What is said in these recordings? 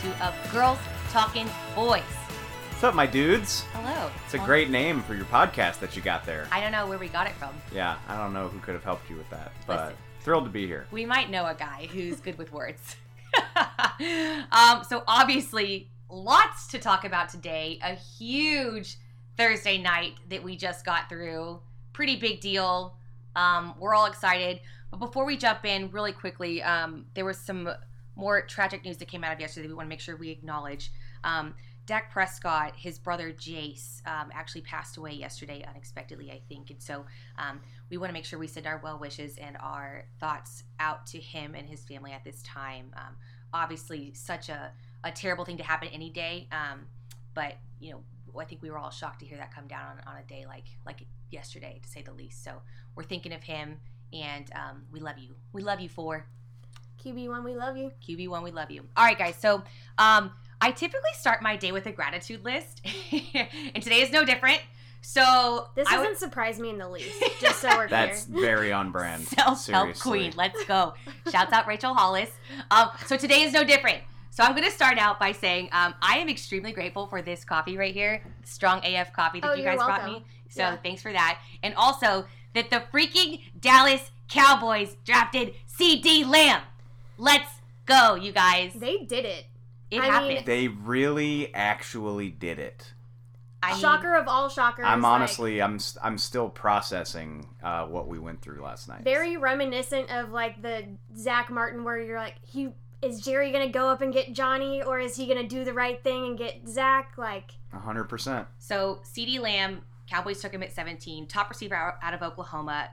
two of Girls Talking Boys. What's up, my dudes? Hello. It's a great name for your podcast that you got there. I don't know where we got it from. Yeah, I don't know who could have helped you with that, but Listen. thrilled to be here. We might know a guy who's good with words. um, so obviously, lots to talk about today. A huge Thursday night that we just got through. Pretty big deal. Um, we're all excited. But before we jump in, really quickly, um, there was some more tragic news that came out of yesterday. We want to make sure we acknowledge. Um, Dak Prescott, his brother Jace, um, actually passed away yesterday unexpectedly, I think. And so um, we want to make sure we send our well wishes and our thoughts out to him and his family at this time. Um, obviously, such a, a terrible thing to happen any day. Um, but, you know, I think we were all shocked to hear that come down on, on a day like like yesterday, to say the least. So we're thinking of him, and um, we love you. We love you for QB1, we love you. QB1. We love you. All right, guys. So um, I typically start my day with a gratitude list, and today is no different. So This I doesn't would- surprise me in the least, just so we're That's clear. very on brand. Self help queen. Let's go. Shouts out Rachel Hollis. Um, so today is no different. So I'm going to start out by saying um, I am extremely grateful for this coffee right here, Strong AF coffee that Oh, you you're guys brought me. So Yeah. thanks for that. And also that the freaking Dallas Cowboys drafted CeeDee Lamb. Let's go, you guys. They did it. It I happened. mean- They really actually did it. I mean, Shocker of all shockers. I'm like, honestly, I'm, s- I'm still processing uh, what we went through last night. very reminiscent of like the Zack Martin, where you're like, he is Jerry gonna go up and get Johnny, or is he gonna do the right thing and get Zack? Like, hundred percent. So CeeDee Lamb, Cowboys took him at 17, top receiver out out of Oklahoma.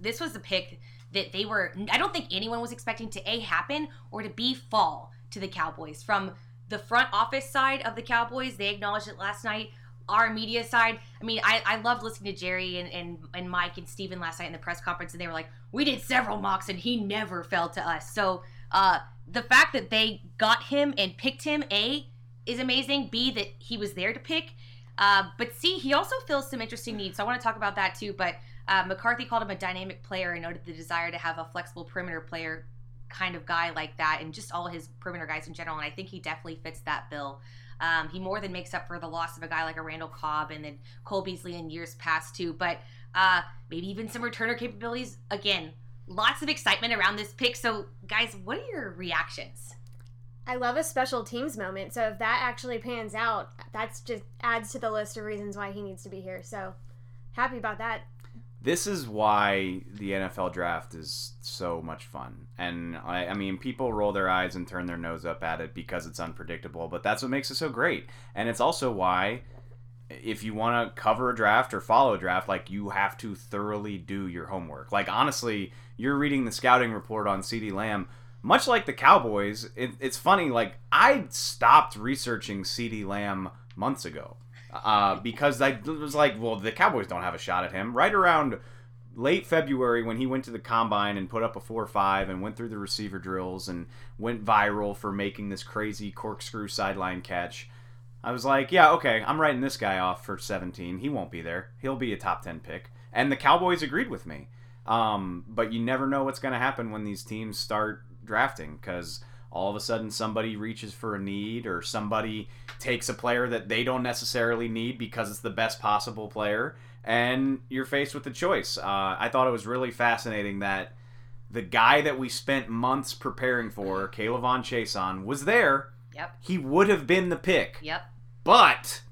This was the pick that they were. I don't think anyone was expecting to a happen or to b fall to the Cowboys from the front office side of the Cowboys. They acknowledged it last night. Our media side. I mean, I, I loved listening to Jerry and, and, and Mike and Stephen last night in the press conference, and they were like, "We did several mocks, and he never fell to us." So uh, the fact that they got him and picked him, a is amazing. B that he was there to pick. Uh, but C, he also fills some interesting needs. So I want to talk about that too. But uh, McCarthy called him a dynamic player and noted the desire to have a flexible perimeter player kind of guy like that and just all his perimeter guys in general. And I think he definitely fits that bill. Um, he more than makes up for the loss of a guy like a Randall Cobb and then Cole Beasley in years past too. But uh, maybe even some returner capabilities. Again, lots of excitement around this pick. So guys, what are your reactions? I love a special teams moment. So if that actually pans out, that's just adds to the list of reasons why he needs to be here. So happy about that. This is why the NFL draft is so much fun. And I, I mean, people roll their eyes and turn their nose up at it because it's unpredictable, but that's what makes it so great. And it's also why, if you want to cover a draft or follow a draft, like you have to thoroughly do your homework. Like, honestly, you're reading the scouting report on CeeDee Lamb. Much like the Cowboys, it, it's funny. Like I stopped researching CeeDee Lamb months ago uh, because I was like, well, the Cowboys don't have a shot at him. Right around late February when he went to the combine and put up a 4 5 and went through the receiver drills and went viral for making this crazy corkscrew sideline catch. I was like, yeah, okay, I'm writing this guy off for 17. He won't be there. He'll be a top 10 pick. And the Cowboys agreed with me. Um, but you never know what's going to happen when these teams start drafting because all of a sudden somebody reaches for a need or somebody takes a player that they don't necessarily need because it's the best possible player and you're faced with the choice. Uh, I thought it was really fascinating that the guy that we spent months preparing for, K'Lavon Chaisson, was there. Yep. He would have been the pick. Yep. But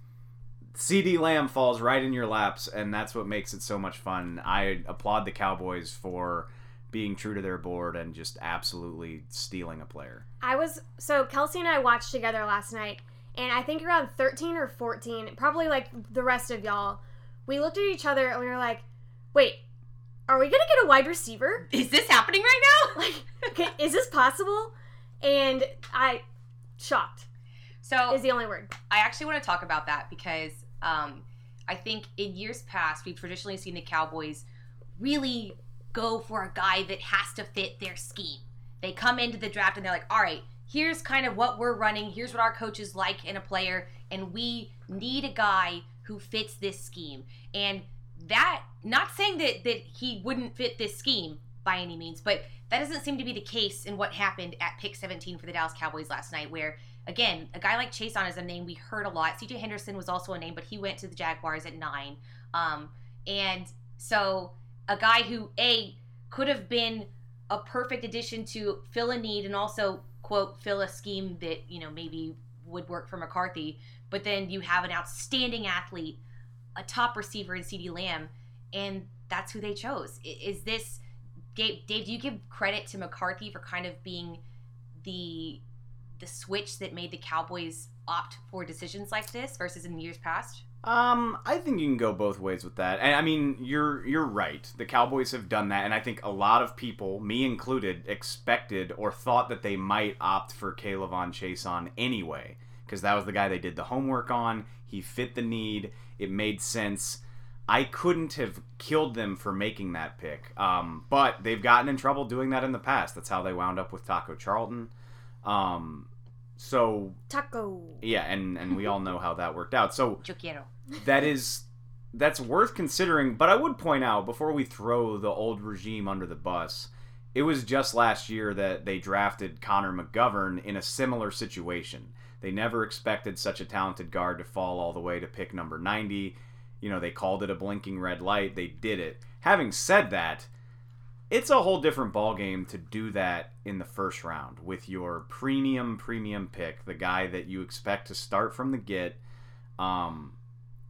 CeeDee Lamb falls right in your laps, and that's what makes it so much fun. I applaud the Cowboys for being true to their board and just absolutely stealing a player. I was so Kelsey and I watched together last night, and I think around 13 or 14, probably like the rest of y'all, we looked at each other and we were like, "Wait, are we gonna get a wide receiver? Is this happening right now? Like, okay, is this possible?" And I shocked So is the only word. I actually want to talk about that because um, I think in years past we've traditionally seen the Cowboys really go for a guy that has to fit their scheme. They come into the draft and they're like, all right, here's kind of what we're running. Here's what our coaches like in a player, and we need a guy who fits this scheme. And that, not saying that that he wouldn't fit this scheme by any means, but that doesn't seem to be the case in what happened at pick 17 for the Dallas Cowboys last night, where again, a guy like Chaisson is a name we heard a lot. CJ Henderson was also a name, but he went to the Jaguars at nine. Um, and so a guy who a could have been a perfect addition to fill a need and also quote fill a scheme that you know maybe would work for McCarthy. But then you have an outstanding athlete, a top receiver in CeeDee Lamb, and that's who they chose. Is this Dave? Dave, do you give credit to McCarthy for kind of being the the switch that made the Cowboys opt for decisions like this versus in years past? Um, I think you can go both ways with that. And I mean, you're you're right. The Cowboys have done that, and I think a lot of people, me included, expected or thought that they might opt for K'Lavon Chaisson anyway, because that was the guy they did the homework on. He fit the need. It made sense. I couldn't have killed them for making that pick. Um, but they've gotten in trouble doing that in the past. That's how they wound up with Taco Charlton. Um, so Taco. yeah, and and we all know how that worked out. So Yo quiero. That is that's worth considering but i would point out before we throw the old regime under the bus it was just last year that they drafted connor mcgovern in a similar situation. They never expected such a talented guard to fall all the way to pick number 90 you know they called it a blinking red light. They did it. Having said that it's a whole different ballgame to do that in the first round with your premium premium pick the guy that you expect to start from the get. Um,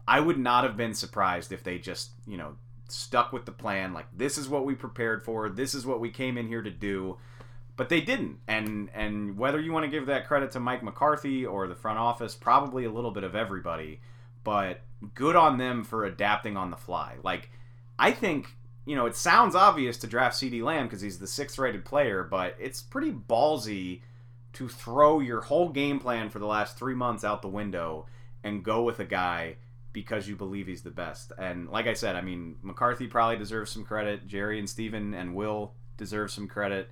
I would not have been surprised if they just, you know, stuck with the plan. Like this is what we prepared for. This is what we came in here to do. But they didn't. And and whether you want to give that credit to Mike McCarthy or the front office, probably a little bit of everybody. But good on them for adapting on the fly. Like I think you know it sounds obvious to draft CeeDee Lamb because he's the sixth rated player, but it's pretty ballsy to throw your whole game plan for the last three months out the window and go with a guy because you believe he's the best. And like I said, I mean, McCarthy probably deserves some credit. Jerry and Stephen and Will deserve some credit,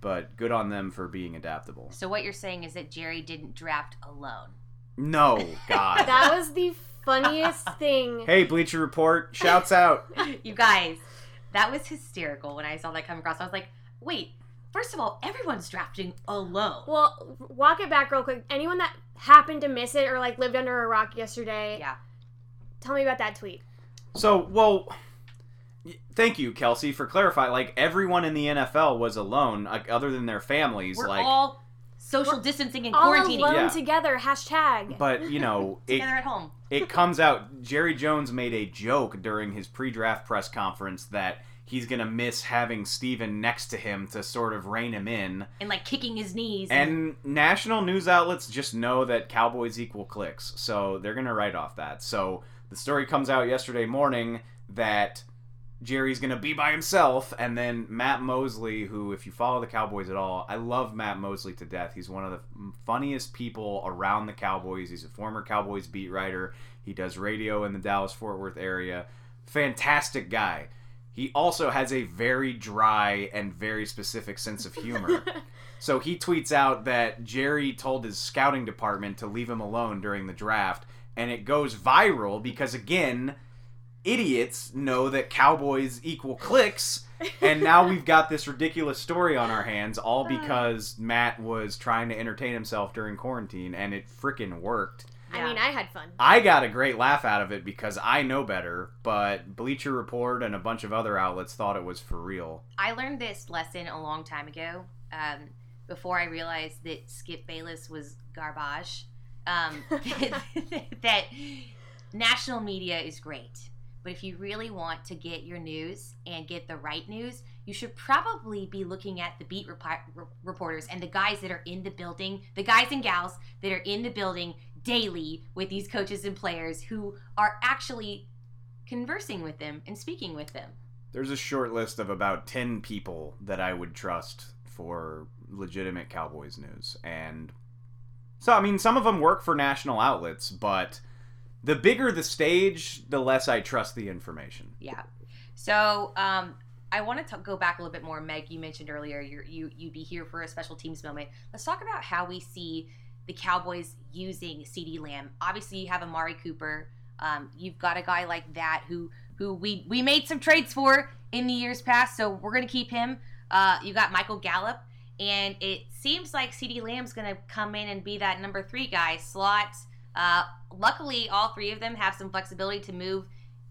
but good on them for being adaptable. So what you're saying is that Jerry didn't draft alone. No, God. That was the funniest thing. hey, Bleacher Report, shouts out. you guys, that was hysterical when I saw that come across. I was like, wait, first of all, everyone's drafting alone. Well, walk it back real quick. Anyone that happened to miss it or like lived under a rock yesterday, yeah. Tell me about that tweet. So, well, thank you, Kelsey, for clarifying. Like, everyone in the NFL was alone, like, other than their families. We're like, all social distancing and All quarantining alone Yeah. together. Hashtag. but, you know, it, together at home. it comes out Jerry Jones made a joke during his pre-draft press conference that he's going to miss having Stephen next to him to sort of rein him in. And like kicking his knees. And national news outlets just know that Cowboys equal clicks, so they're going to write off that. So the story comes out yesterday morning that Jerry's going to be by himself, and then Matt Mosley, who, if you follow the Cowboys at all, I love Matt Mosley to death. He's one of the funniest people around the Cowboys. He's a former Cowboys beat writer. He does radio in the Dallas Fort Worth area. Fantastic guy. He also has a very dry and very specific sense of humor. So he tweets out that Jerry told his scouting department to leave him alone during the draft, and it goes viral because again, idiots know that cowboys equal clicks and now we've got this ridiculous story on our hands all because Matt was trying to entertain himself during quarantine and it freaking worked. I mean, I had fun. I got a great laugh out of it because I know better, but Bleacher Report and a bunch of other outlets thought it was for real. I learned this lesson a long time ago. Um, before I realized that Skip Bayless was garbage. Um, that national media is great, but if you really want to get your news and get the right news, you should probably be looking at the beat rep- reporters and the guys that are in the building, the guys and gals that are in the building daily with these coaches and players who are actually conversing with them and speaking with them. There's a short list of about 10 people that I would trust for legitimate Cowboys news. And so, I mean, some of them work for national outlets, but the bigger the stage, the less I trust the information. Yeah. So, um, I want to go back a little bit more. Meg, you mentioned earlier you're, you you'd be here for a special teams moment. Let's talk about how we see the Cowboys using CeeDee Lamb. Obviously, you have Amari Cooper. Um, you've got a guy like that who who we we made some trades for in the years past, so we're gonna keep him. Uh, you got Michael Gallup, and it seems like CeeDee Lamb's gonna come in and be that number three guy slot. Uh, luckily, all three of them have some flexibility to move,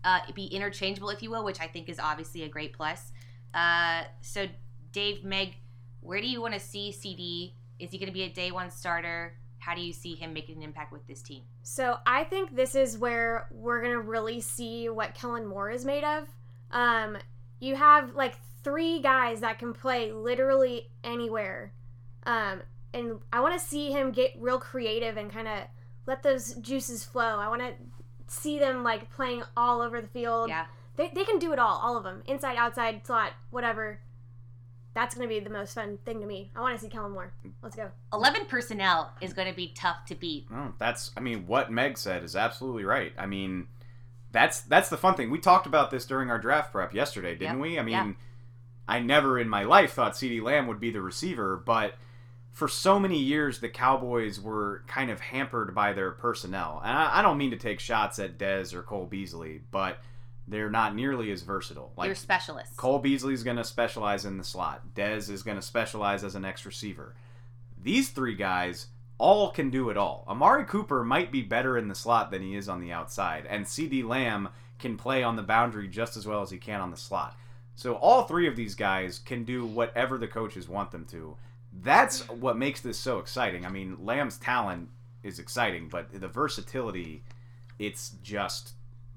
uh, be interchangeable, if you will, which I think is obviously a great plus. Uh, so, Dave, Meg, where do you want to see CeeDee? Is he going to be a day one starter? How do you see him making an impact with this team? So I think this is where we're gonna really see what Kellen Moore is made of. Um, you have like three guys that can play literally anywhere, um, and I want to see him get real creative and kind of let those juices flow. I want to see them like playing all over the field. Yeah, they they can do it all, all of them, inside, outside, slot, whatever that's going to be the most fun thing to me. I want to see Kellen Moore. Let's go. 11 personnel is going to be tough to beat. Oh, that's, I mean, what Meg said is absolutely right. I mean, that's that's the fun thing. We talked about this during our draft prep yesterday, didn't Yep. we? I mean, Yeah. I never in my life thought CeeDee Lamb would be the receiver, but for so many years, the Cowboys were kind of hampered by their personnel. And I, I don't mean to take shots at Dez or Cole Beasley, but they're not nearly as versatile. You're specialists. Cole Beasley's going to specialize in the slot. Dez is going to specialize as an X receiver. These three guys all can do it all. Amari Cooper might be better in the slot than he is on the outside, and CeeDee Lamb can play on the boundary just as well as he can on the slot. So all three of these guys can do whatever the coaches want them to. That's what makes this so exciting. I mean, Lamb's talent is exciting, but the versatility, it's just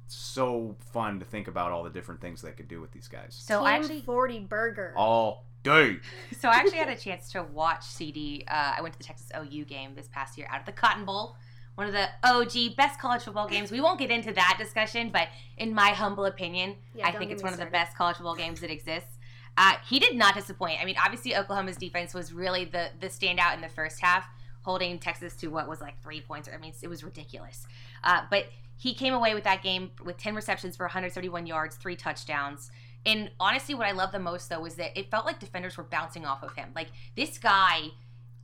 so fun to think about all the different things they could do with these guys. So Team I actually, 40 burger. All day. so I actually had a chance to watch CeeDee. Uh, I went to the Texas OU game this past year out of the Cotton Bowl, one of the OG best college football games. We won't get into that discussion, but in my humble opinion, Yeah, I think it's one of the best college football games that exists. Uh, he did not disappoint. I mean, obviously Oklahoma's defense was really the the standout in the first half, holding Texas to what was like three points. I mean, it was ridiculous. Uh, but he came away with that game with 10 receptions for 131 yards, three touchdowns. And honestly, what I love the most though is that it felt like defenders were bouncing off of him. Like this guy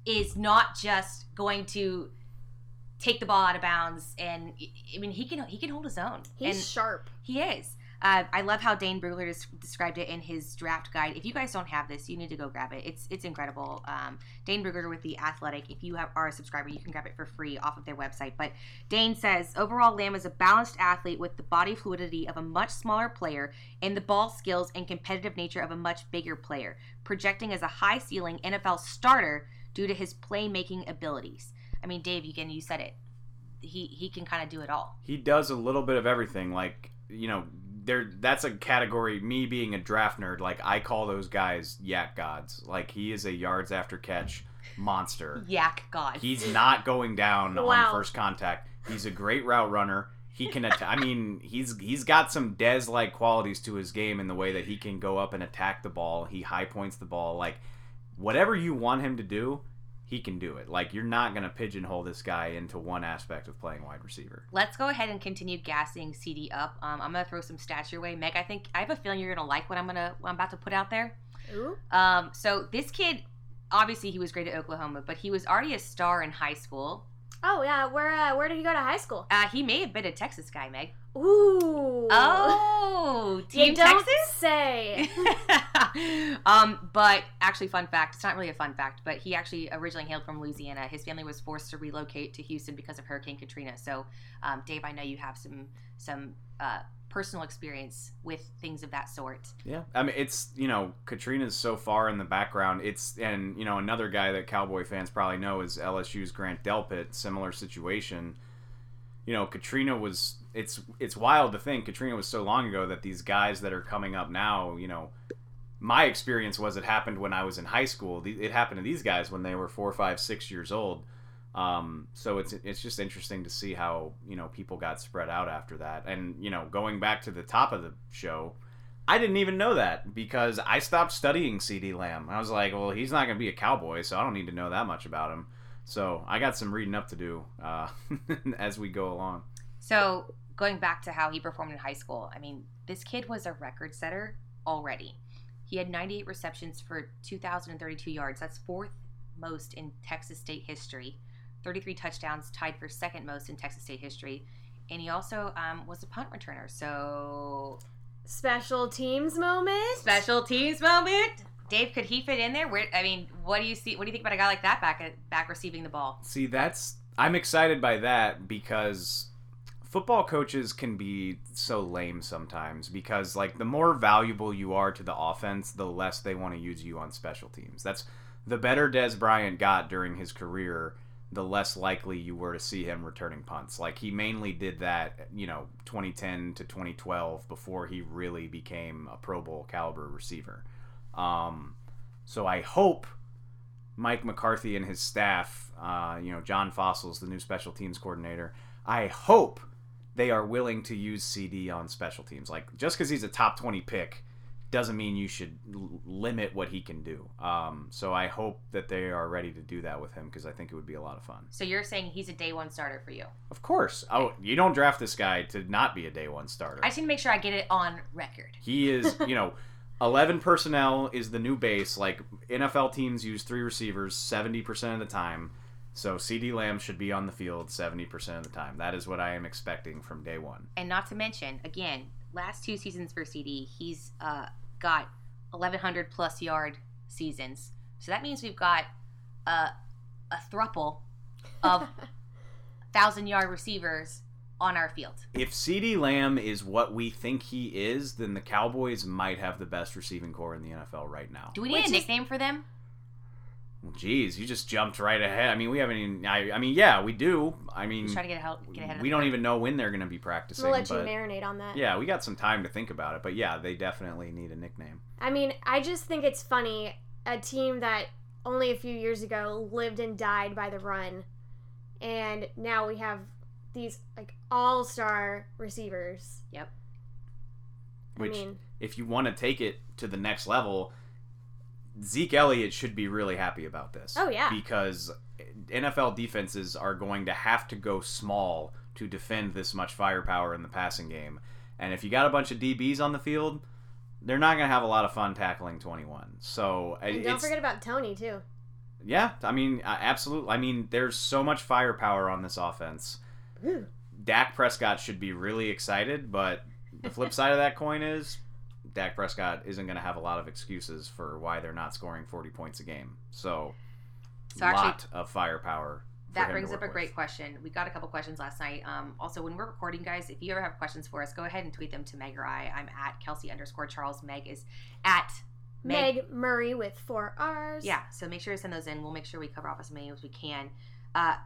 is not just going to take the ball out of bounds, and I mean he can he can hold his own. He's and sharp. he is. Uh, I love how Dane Brugler des- described it in his draft guide. If you guys don't have this, you need to go grab it. It's it's incredible. Um, Dane Brugler with the Athletic. If you have, are a subscriber, you can grab it for free off of their website. But Dane says overall, Lamb is a balanced athlete with the body fluidity of a much smaller player and the ball skills and competitive nature of a much bigger player, projecting as a high ceiling NFL starter due to his playmaking abilities. I mean, Dave, you can you said it. He he can kind of do it all. He does a little bit of everything. Like you know, there. That's a category. Me being a draft nerd, like I call those guys YAC gods. Like he is a yards after catch monster. YAC God. He's not going down Wow. on first contact. He's a great route runner. He can. I mean, he's he's got some Dez like qualities to his game in the way that he can go up and attack the ball. He high points the ball. Like whatever you want him to do, he can do it. Like you're not gonna pigeonhole this guy into one aspect of playing wide receiver. Let's go ahead and continue gassing CeeDee up. Um, I'm gonna throw some stats your way, Meg. I think I have a feeling you're gonna like what I'm gonna I'm about to put out there. Ooh. Um, so this kid, obviously he was great at Oklahoma, but he was already a star in high school. Oh yeah, where uh, where did he go to high school? Uh, he may have been a Texas guy, Meg. Ooh. Oh, Team you don't Texas? say. um, but actually, fun fact. It's not really a fun fact, but he actually originally hailed from Louisiana. His family was forced to relocate to Houston because of Hurricane Katrina. So, um, Dave, I know you have some some uh, personal experience with things of that sort. Yeah, I mean it's you know Katrina's so far in the background. It's and you know another guy that Cowboy fans probably know is LSU's Grant Delpit. Similar situation. You know Katrina was it's it's wild to think Katrina was so long ago that these guys that are coming up now. You know, my experience was it happened when I was in high school. It happened to these guys when they were four, five, six years old. Um, so it's it's just interesting to see how you know people got spread out after that, and you know going back to the top of the show, I didn't even know that because I stopped studying CeeDee Lamb. I was like, well, he's not going to be a cowboy, so I don't need to know that much about him. So I got some reading up to do uh, as we go along. So going back to how he performed in high school, I mean, this kid was a record setter already. He had 98 receptions for 2,032 yards. That's fourth most in Texas State history. 33 touchdowns, tied for second most in Texas State history. And he also um, was a punt returner. So Special teams moment. special teams moment. Dave, could he fit in there? Where I mean, what do you see? What do you think about a guy like that back at back receiving the ball? See, that's I'm excited by that because football coaches can be so lame sometimes because like the more valuable you are to the offense, the less they want to use you on special teams. That's the better Dez Bryant got during his career, the less likely you were to see him returning punts. Like he mainly did that, you know, 2010 to 2012 before he really became a Pro Bowl caliber receiver. Um, so I hope Mike McCarthy and his staff, uh, you know, John Fassel's the new special teams coordinator. I hope they are willing to use CeeDee on special teams. Like just because he's a top 20 pick doesn't mean you should l- limit what he can do. Um, so I hope that they are ready to do that with him because I think it would be a lot of fun. So you're saying he's a day one starter for you? Of course. Oh, you don't draft this guy to not be a day one starter. I just need to make sure I get it on record. He is, you know, 11 personnel is the new base. Like NFL teams use three receivers 70% of the time. So CeeDee Lamb should be on the field 70% of the time. That is what I am expecting from day one. And not to mention, again, last two seasons for CeeDee, he's uh, got 1,100 plus yard seasons. So that means we've got a, a thruple of thousand yard receivers on our field. If CeeDee Lamb is what we think he is, then the Cowboys might have the best receiving corps in the NFL right now. Do we need Which a is- nickname for them? Well, Jeez, you just jumped right ahead. I mean, we haven't even. I, I mean, yeah, we do. I mean, Just try to get, ahead, get ahead of we the don't curve. even know when they're going to be practicing. gonna let you but marinate on that. yeah, we got some time to think about it. But yeah, they definitely need a nickname. I mean, I just think it's funny a team that only a few years ago lived and died by the run, and now we have these like all-star receivers. Yep. Which, I mean, if you want to take it to the next level, Zeke Elliott should be really happy about this. Oh, yeah. Because NFL defenses are going to have to go small to defend this much firepower in the passing game. And if you got a bunch of DBs on the field, they're not going to have a lot of fun tackling 21. So and don't forget about Tony too. yeah, I mean, absolutely. I mean, there's so much firepower on this offense. Ooh. Dak Prescott should be really excited, but the flip side of that coin is Dak Prescott isn't going to have a lot of excuses for why they're not scoring 40 points a game. So, So actually- lot of firepower. for That him brings to up a work great with. question. We got a couple questions last night. Um, also, when we're recording, guys, if you ever have questions for us, go ahead and tweet them to Meg or I. I'm at Kelsey underscore Charles. Meg is at Meg. Meg Murray with four R's. Yeah, so make sure to send those in. We'll make sure we cover off as many as we can. Uh,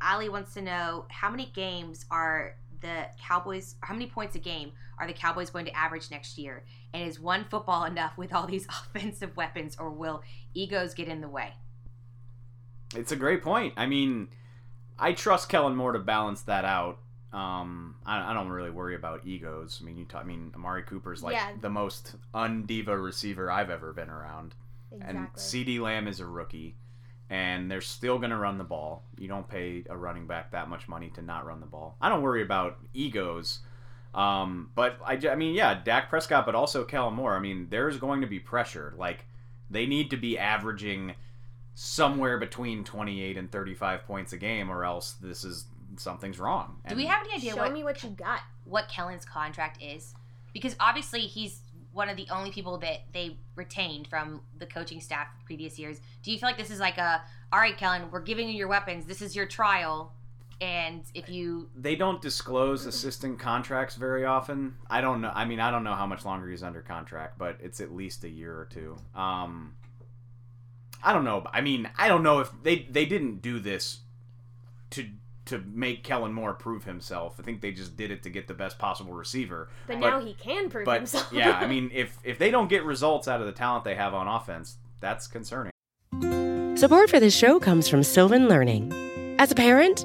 Ali wants to know how many games are the Cowboys, how many points a game are the Cowboys going to average next year? And is one football enough with all these offensive weapons, or will egos get in the way? It's a great point. I mean, I trust Kellen Moore to balance that out. Um, I, I don't really worry about egos. I mean, you talk, I mean, Amari Cooper's like Yeah. the most undiva receiver I've ever been around. exactly. And CeeDee Lamb is a rookie, and they're still going to run the ball. You don't pay a running back that much money to not run the ball. I don't worry about egos. Um, but I mean, yeah, Dak Prescott, but also Kellen Moore. I mean, there's going to be pressure. Like, they need to be averaging somewhere between 28 and 35 points a game, or else this is something's wrong. Do we have any idea Show what, me what you got. what Kellen's contract is? because obviously he's one of the only people that they retained from the coaching staff previous years. Do you feel like this is like a all right, Kellen, we're giving you your weapons. This is your trial, and if you They don't disclose assistant contracts very often. I don't know. I mean, I don't know how much longer he's under contract, but it's at least a year or two. Um, I don't know. I mean, I don't know if they they didn't do this to to make Kellen Moore prove himself. I think they just did it to get the best possible receiver. But, But- now he can prove But himself. yeah, I mean, if if they don't get results out of the talent they have on offense, that's concerning. Support for this show comes from Sylvan Learning. As a parent,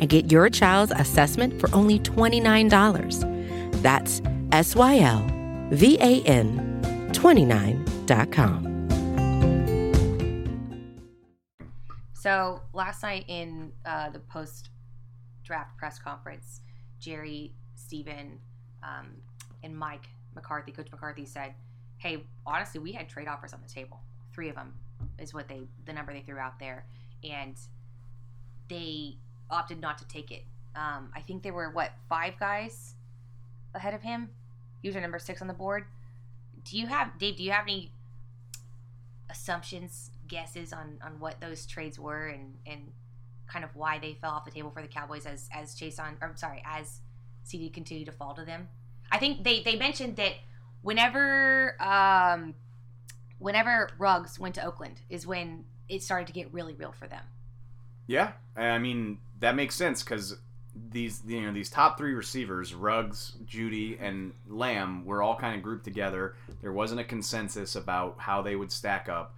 and get your child's assessment for only $29. That's S Y L V A N 29.com. So last night in uh, the post draft press conference, Jerry, Stephen, um, and Mike McCarthy, Coach McCarthy said, "Hey, honestly, we had trade offers on the table. Three of them is what they the number they threw out there, and they opted not to take it. Um, I think there were what five guys ahead of him. He was our number six on the board. Do you have Dave? Do you have any assumptions, guesses on on what those trades were and and kind of why they fell off the table for the Cowboys as as Chaisson I'm sorry as CeeDee continued to fall to them. I think they they mentioned that whenever um whenever Ruggs went to Oakland is when it started to get really real for them. Yeah, I mean that makes sense because these you know these top three receivers, Ruggs, Jeudy, and Lamb, were all kind of grouped together. There wasn't a consensus about how they would stack up,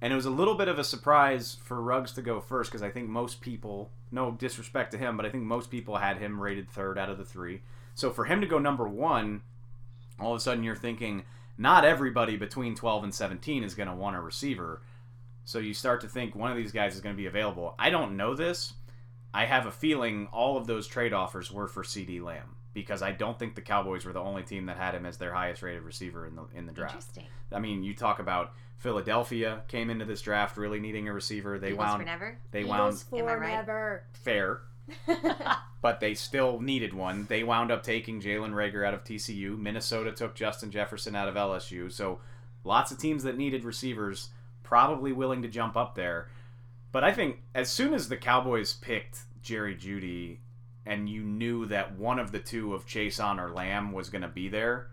and it was a little bit of a surprise for Ruggs to go first because I think most people, no disrespect to him, but I think most people had him rated third out of the three. So for him to go number one, all of a sudden you're thinking not everybody between 12 and 17 is going to want a receiver. So you start to think one of these guys is going to be available. I don't know this. I have a feeling all of those trade offers were for CeeDee Lamb because I don't think the Cowboys were the only team that had him as their highest rated receiver in the in the draft. Interesting. I mean, you talk about Philadelphia came into this draft really needing a receiver. They Eagles wound for never. they wound Eagles Am I right? forever. fair, but they still needed one. They wound up taking Jalen Reagor out of TCU. Minnesota took Justin Jefferson out of LSU. So lots of teams that needed receivers probably willing to jump up there. But I think as soon as the Cowboys picked Jerry Jeudy and you knew that one of the two of Chaisson or Lamb was going to be there,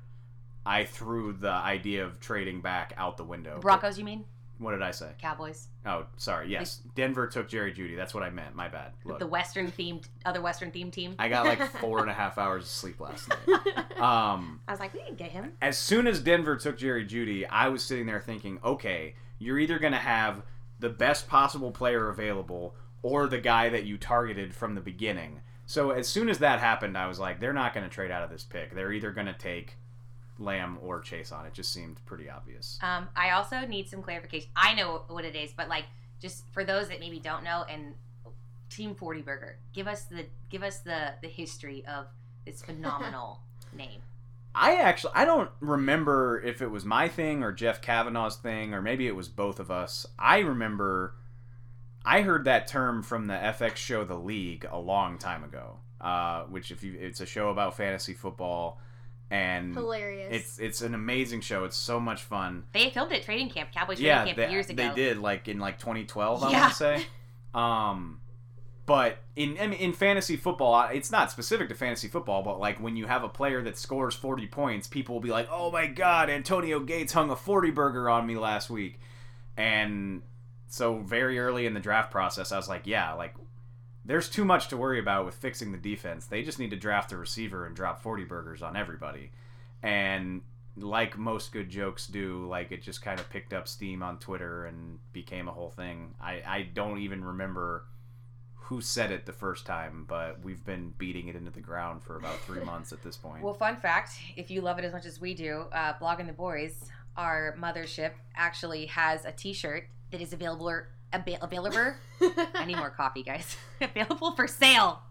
I threw the idea of trading back out the window. Broncos, you mean? What did I say? Cowboys. Oh, sorry. Yes. Denver took Jerry Jeudy. That's what I meant. My bad. Look. The Western themed, other Western themed team. I got like four and a half hours of sleep last night. Um, I was like, we didn't get him. as soon as Denver took Jerry Jeudy, I was sitting there thinking, okay, you're either going to have the best possible player available or the guy that you targeted from the beginning. So as soon as that happened, I was like, they're not going to trade out of this pick. They're either going to take Lamb or Chaisson. It just seemed pretty obvious. Um, I also need some clarification. I know what it is, but like just for those that maybe don't know, and Team Forty Burger, give us the give us the the history of this phenomenal name. I actually I don't remember if it was my thing or Jeff Kavanaugh's thing or maybe it was both of us. I remember I heard that term from the FX show The League a long time ago. Uh, which if you it's a show about fantasy football and Hilarious. it's it's an amazing show. It's so much fun. They filmed it at Trading Camp, Cowboys Trading Yeah, Camp they, years ago. they did like in like 2012 I Yeah. want to say. Um but in in fantasy football, it's not specific to fantasy football, but like when you have a player that scores 40 points, people will be like, "Oh my god, Antonio Gates hung a 40 burger on me last week." And so very early in the draft process, I was like, yeah, like there's too much to worry about with fixing the defense. They just need to draft a receiver and drop 40 burgers on everybody. And like most good jokes do, like it just kind of picked up steam on Twitter and became a whole thing. I, I don't even remember who said it the first time, but we've been beating it into the ground for about three months at this point. Well, fun fact if you love it as much as we do, uh, Blogging the Boys, our mothership, actually has a t shirt that is available. Available. I need more coffee, guys. available for sale.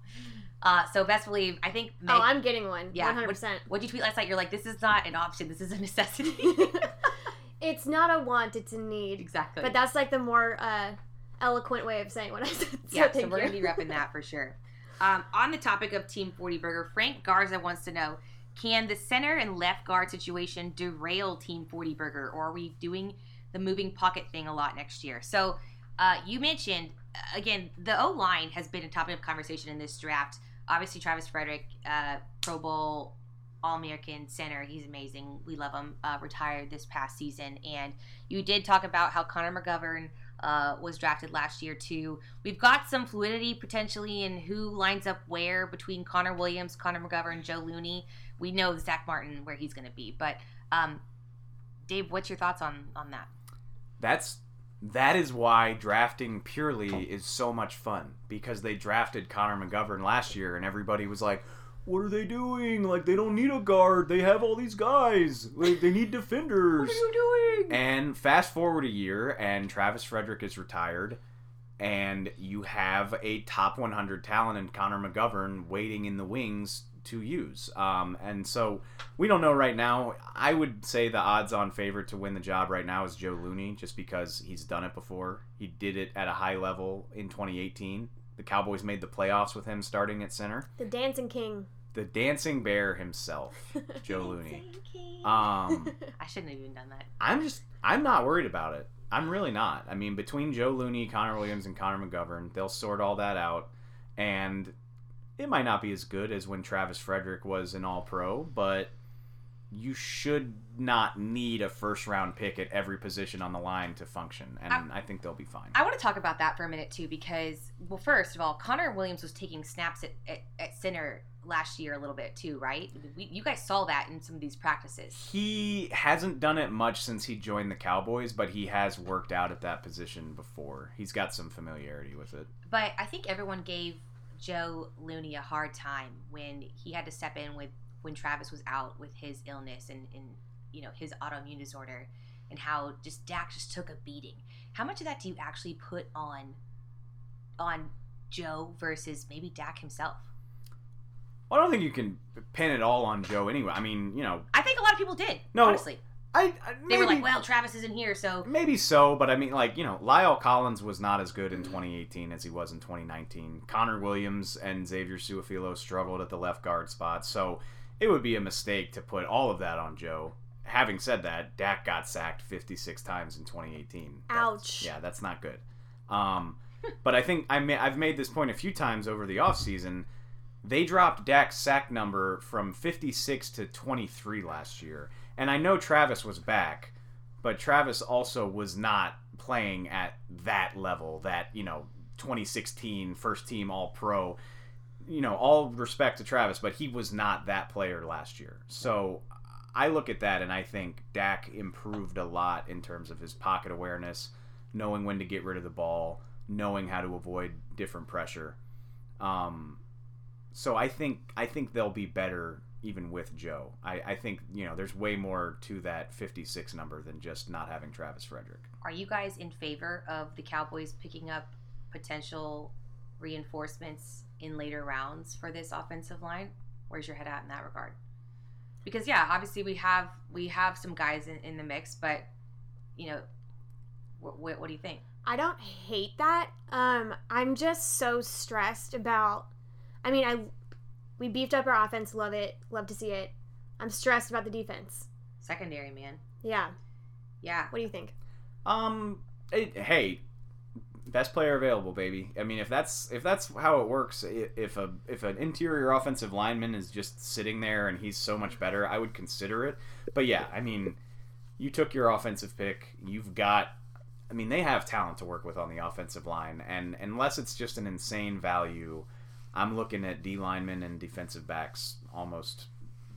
Uh, so best believe, I think. Meg, oh, I'm getting one. Yeah, 100. percent What'd you tweet last night? You're like, this is not an option. This is a necessity. it's not a want. It's a need. Exactly. But that's like the more uh, eloquent way of saying what I said. So yeah, so we're gonna be repping that for sure. Um, on the topic of Team 40 Burger, Frank Garza wants to know: Can the center and left guard situation derail Team 40 Burger, or are we doing the moving pocket thing a lot next year? So, uh, you mentioned again the O line has been a topic of conversation in this draft obviously Travis Frederick, uh, Pro Bowl All American center. He's amazing. We love him. Uh, retired this past season, and you did talk about how Connor McGovern uh, was drafted last year too. We've got some fluidity potentially in who lines up where between Connor Williams, Connor McGovern, Joe Looney. We know Zack Martin where he's going to be, but um, Dave, what's your thoughts on on that? That's that is why drafting purely is so much fun because they drafted Connor McGovern last year and everybody was like, "What are they doing? Like they don't need a guard. They have all these guys. Like they need defenders." what are you doing? And fast forward a year and Travis Frederick is retired and you have a top 100 talent in Connor McGovern waiting in the wings to use. Um, and so we don't know right now. I would say the odds on favorite to win the job right now is Joe Looney, just because he's done it before. He did it at a high level in 2018. The Cowboys made the playoffs with him starting at center. The Dancing King. The dancing bear himself, Joe Looney. Um, I shouldn't have even done that. I'm just, I'm not worried about it. I'm really not. I mean, between Joe Looney, Connor Williams, and Connor McGovern, they'll sort all that out. And it might not be as good as when Travis Frederick was an All Pro, but you should not need a first round pick at every position on the line to function, and I, I, think they'll be fine. I want to talk about that for a minute too, because well, first of all, Connor Williams was taking snaps at, at, at center last year a little bit too, right? We, you guys saw that in some of these practices. He hasn't done it much since he joined the Cowboys, but he has worked out at that position before. He's got some familiarity with it. But I think everyone gave Joe Looney a hard time when he had to step in with when Travis was out with his illness and, and you know his autoimmune disorder and how just Dak just took a beating. How much of that do you actually put on on Joe versus maybe Dak himself? Well, I don't think you can pin it all on Joe anyway. I mean, you know, I think a lot of people did. No, honestly, I, I maybe, they were like, well, Travis isn't here, so maybe so. But I mean, like you know, La'el Collins was not as good in 2018 as he was in 2019. Connor Williams and Xavier Su'a-Filo struggled at the left guard spot, so it would be a mistake to put all of that on Joe. Having said that, Dak got sacked 56 times in 2018. Ouch. That's, yeah, that's not good. Um, but I think I may, I've made this point a few times over the offseason. They dropped Dak's sack number from 56 to 23 last year and I know Travis was back, but Travis also was not playing at that level, that, you know, 2016 first team all pro. You know, all respect to Travis, but he was not that player last year. So I look at that and I think Dak improved a lot in terms of his pocket awareness, knowing when to get rid of the ball, knowing how to avoid different pressure. Um, so I think I think they'll be better even with Joe. I, I think, you know, there's way more to that 56 number than just not having Travis Frederick. Are you guys in favor of the Cowboys picking up potential reinforcements in later rounds for this offensive line? Where's your head at in that regard? Because yeah, obviously we have we have some guys in, in the mix, but you know, what, what, what do you think? I don't hate that. Um, I'm just so stressed about. I mean, I we beefed up our offense. Love it. Love to see it. I'm stressed about the defense. Secondary, man. Yeah. Yeah. What do you think? Um. It, hey, best player available, baby. I mean, if that's if that's how it works, if a if an interior offensive lineman is just sitting there and he's so much better, I would consider it. But yeah, I mean, you took your offensive pick. You've got I mean, they have talent to work with on the offensive line, and unless it's just an insane value, I'm looking at D linemen and defensive backs almost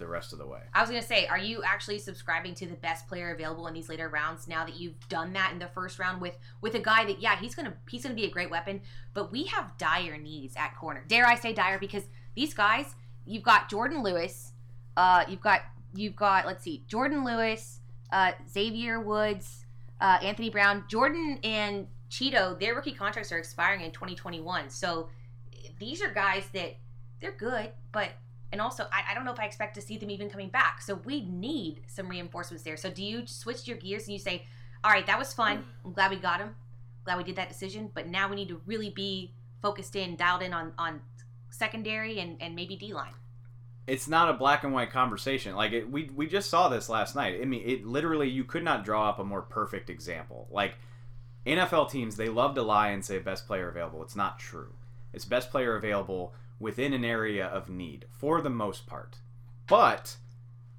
the rest of the way. I was gonna say, are you actually subscribing to the best player available in these later rounds now that you've done that in the first round with with a guy that yeah he's gonna he's gonna be a great weapon, but we have dire needs at corner. Dare I say dire because these guys you've got Jourdan Lewis, uh, you've got you've got let's see Jourdan Lewis, uh, Xavier Woods, uh, Anthony Brown, Jourdan and Chido. Their rookie contracts are expiring in 2021, so these are guys that they're good, but and also I, I don't know if I expect to see them even coming back. So we need some reinforcements there. So do you switch your gears and you say, all right, that was fun. Mm-hmm. I'm glad we got him. Glad we did that decision. But now we need to really be focused in, dialed in on on secondary and and maybe D line. It's not a black and white conversation. Like it, we we just saw this last night. I mean, it literally you could not draw up a more perfect example. Like NFL teams, they love to lie and say best player available. It's not true. It's best player available within an area of need for the most part. But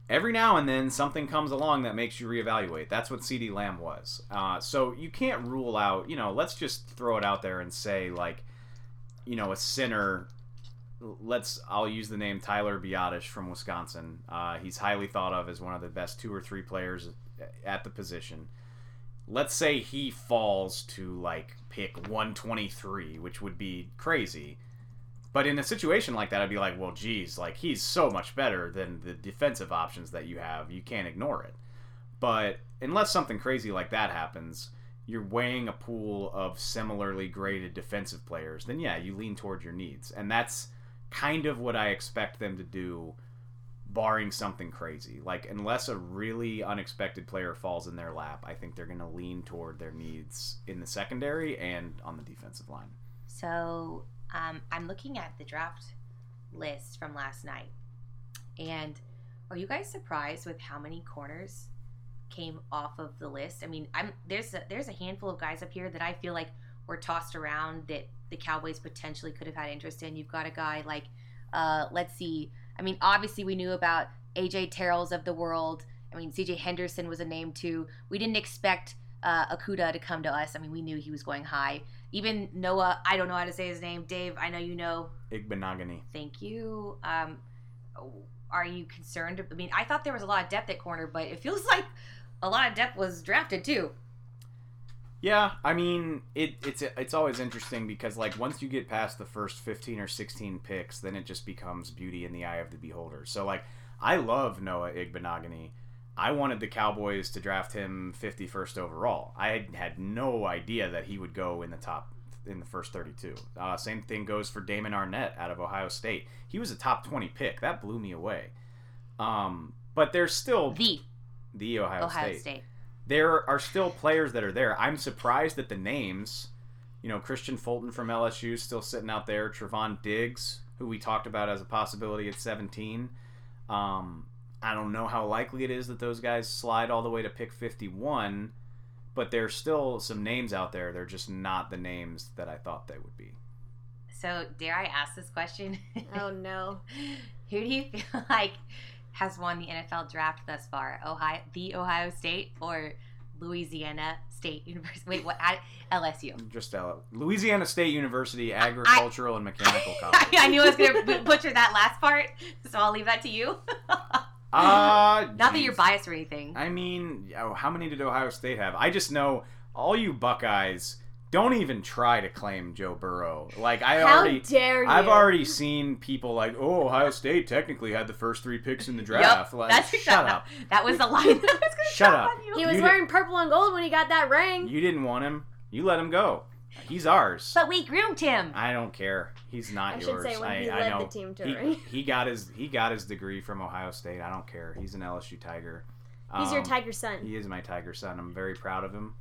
every now and then something comes along that makes you reevaluate. That's what CeeDee Lamb was. Uh, so you can't rule out, you know, let's just throw it out there and say, like, you know, a sinner. Let's, I'll use the name Tyler Biadasz from Wisconsin. Uh, he's highly thought of as one of the best two or three players at the position. Let's say he falls to like pick 123, which would be crazy but in a situation like that, I'd be like, well, geez, like he's so much better than the defensive options that you have. You can't ignore it. But unless something crazy like that happens, you're weighing a pool of similarly graded defensive players, then yeah, you lean toward your needs. And that's kind of what I expect them to do, barring something crazy. Like, unless a really unexpected player falls in their lap, I think they're going to lean toward their needs in the secondary and on the defensive line. So um, I'm looking at the draft list from last night, and are you guys surprised with how many corners came off of the list? I mean, I'm there's a, there's a handful of guys up here that I feel like were tossed around that the Cowboys potentially could have had interest in. You've got a guy like, uh, let's see. I mean, obviously we knew about AJ Terrells of the world. I mean, CJ Henderson was a name too. We didn't expect uh, Okudah to come to us. I mean, we knew he was going high. Even Noah, I don't know how to say his name. Dave, I know you know. Igbinoghene. Thank you. Um, are you concerned? I mean, I thought there was a lot of depth at corner, but it feels like a lot of depth was drafted too. Yeah, I mean, it, it's it's always interesting because like once you get past the first fifteen or sixteen picks, then it just becomes beauty in the eye of the beholder. So like, I love Noah Igbinoghene. I wanted the Cowboys to draft him 51st overall. I had no idea that he would go in the top in the first 32. Uh, same thing goes for Damon Arnette out of Ohio State. He was a top 20 pick. That blew me away. Um, but there's still the the Ohio, Ohio State. State. There are still players that are there. I'm surprised at the names. You know, Kristian Fulton from LSU is still sitting out there. Trevon Diggs, who we talked about as a possibility at 17. Um, I don't know how likely it is that those guys slide all the way to pick 51, but there's still some names out there. They're just not the names that I thought they would be. So, dare I ask this question? Oh no. Who do you feel like has won the NFL draft thus far? Ohio, the Ohio State or Louisiana State University? Wait, what? I, LSU. Just uh, Louisiana State University Agricultural and Mechanical College. I knew I was going to butcher that last part, so I'll leave that to you. Uh, Not that you're biased or anything. I mean, oh, how many did Ohio State have? I just know all you Buckeyes don't even try to claim Joe Burrow. Like I How already, dare you? I've already seen people like, oh, Ohio State technically had the first three picks in the draft. Yep, like, that's shut up. That was the line that I was going to Shut up. on you. He was You wearing purple and gold when he got that ring. You didn't want him. You let him go. He's ours. But we groomed him. I don't care. He's not I should yours. say when I, he I led know. the team to a he, ring. he got his he got his degree from Ohio State. I don't care. He's an LSU Tiger. He's your Um, tiger son. He is my Tiger son. I'm very proud of him.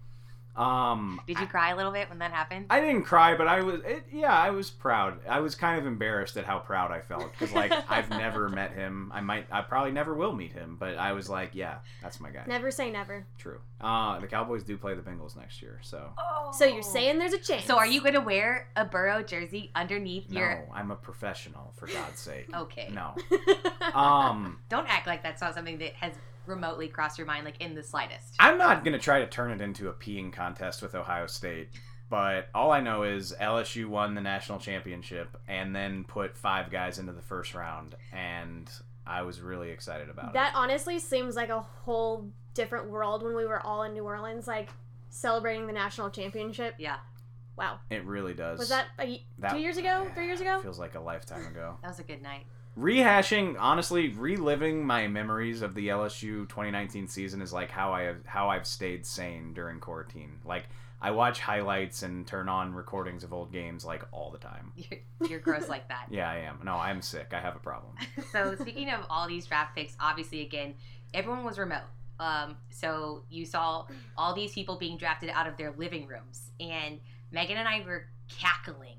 Um, Did you cry a little bit when that happened? I didn't cry, but I was. It, yeah, I was proud. I was kind of embarrassed at how proud I felt because, like, I've never met him. I might. I probably never will meet him. But I was like, yeah, that's my guy. Never say never. True. Uh, the Cowboys do play the Bengals next year, so So you're saying there's a chance. So are you going to wear a Burrow jersey underneath no, your? I'm a professional for God's sake. Okay. No. Um. Don't act like that's not something that has remotely cross your mind, like in the slightest? I'm not gonna try to turn it into a peeing contest with Ohio State, but all I know is LSU won the national championship and then put five guys into the first round, and I was really excited about That honestly seems like a whole different world when we were all in New Orleans, like celebrating the national championship. Yeah, Wow. it. It really does. Was that a, y- That- two years ago? Three years ago? Feels like a lifetime ago. that was a good night. Rehashing, honestly, reliving my memories of the LSU 2019 season is like how I have how I've stayed sane during quarantine. Like I watch highlights and turn on recordings of old games like all the time. You're, you're gross like that. Yeah, I am. No, I'm sick. I have a problem. so speaking of all these draft picks, obviously again, everyone was remote. Um, so you saw all these people being drafted out of their living rooms, and Megan and I were cackling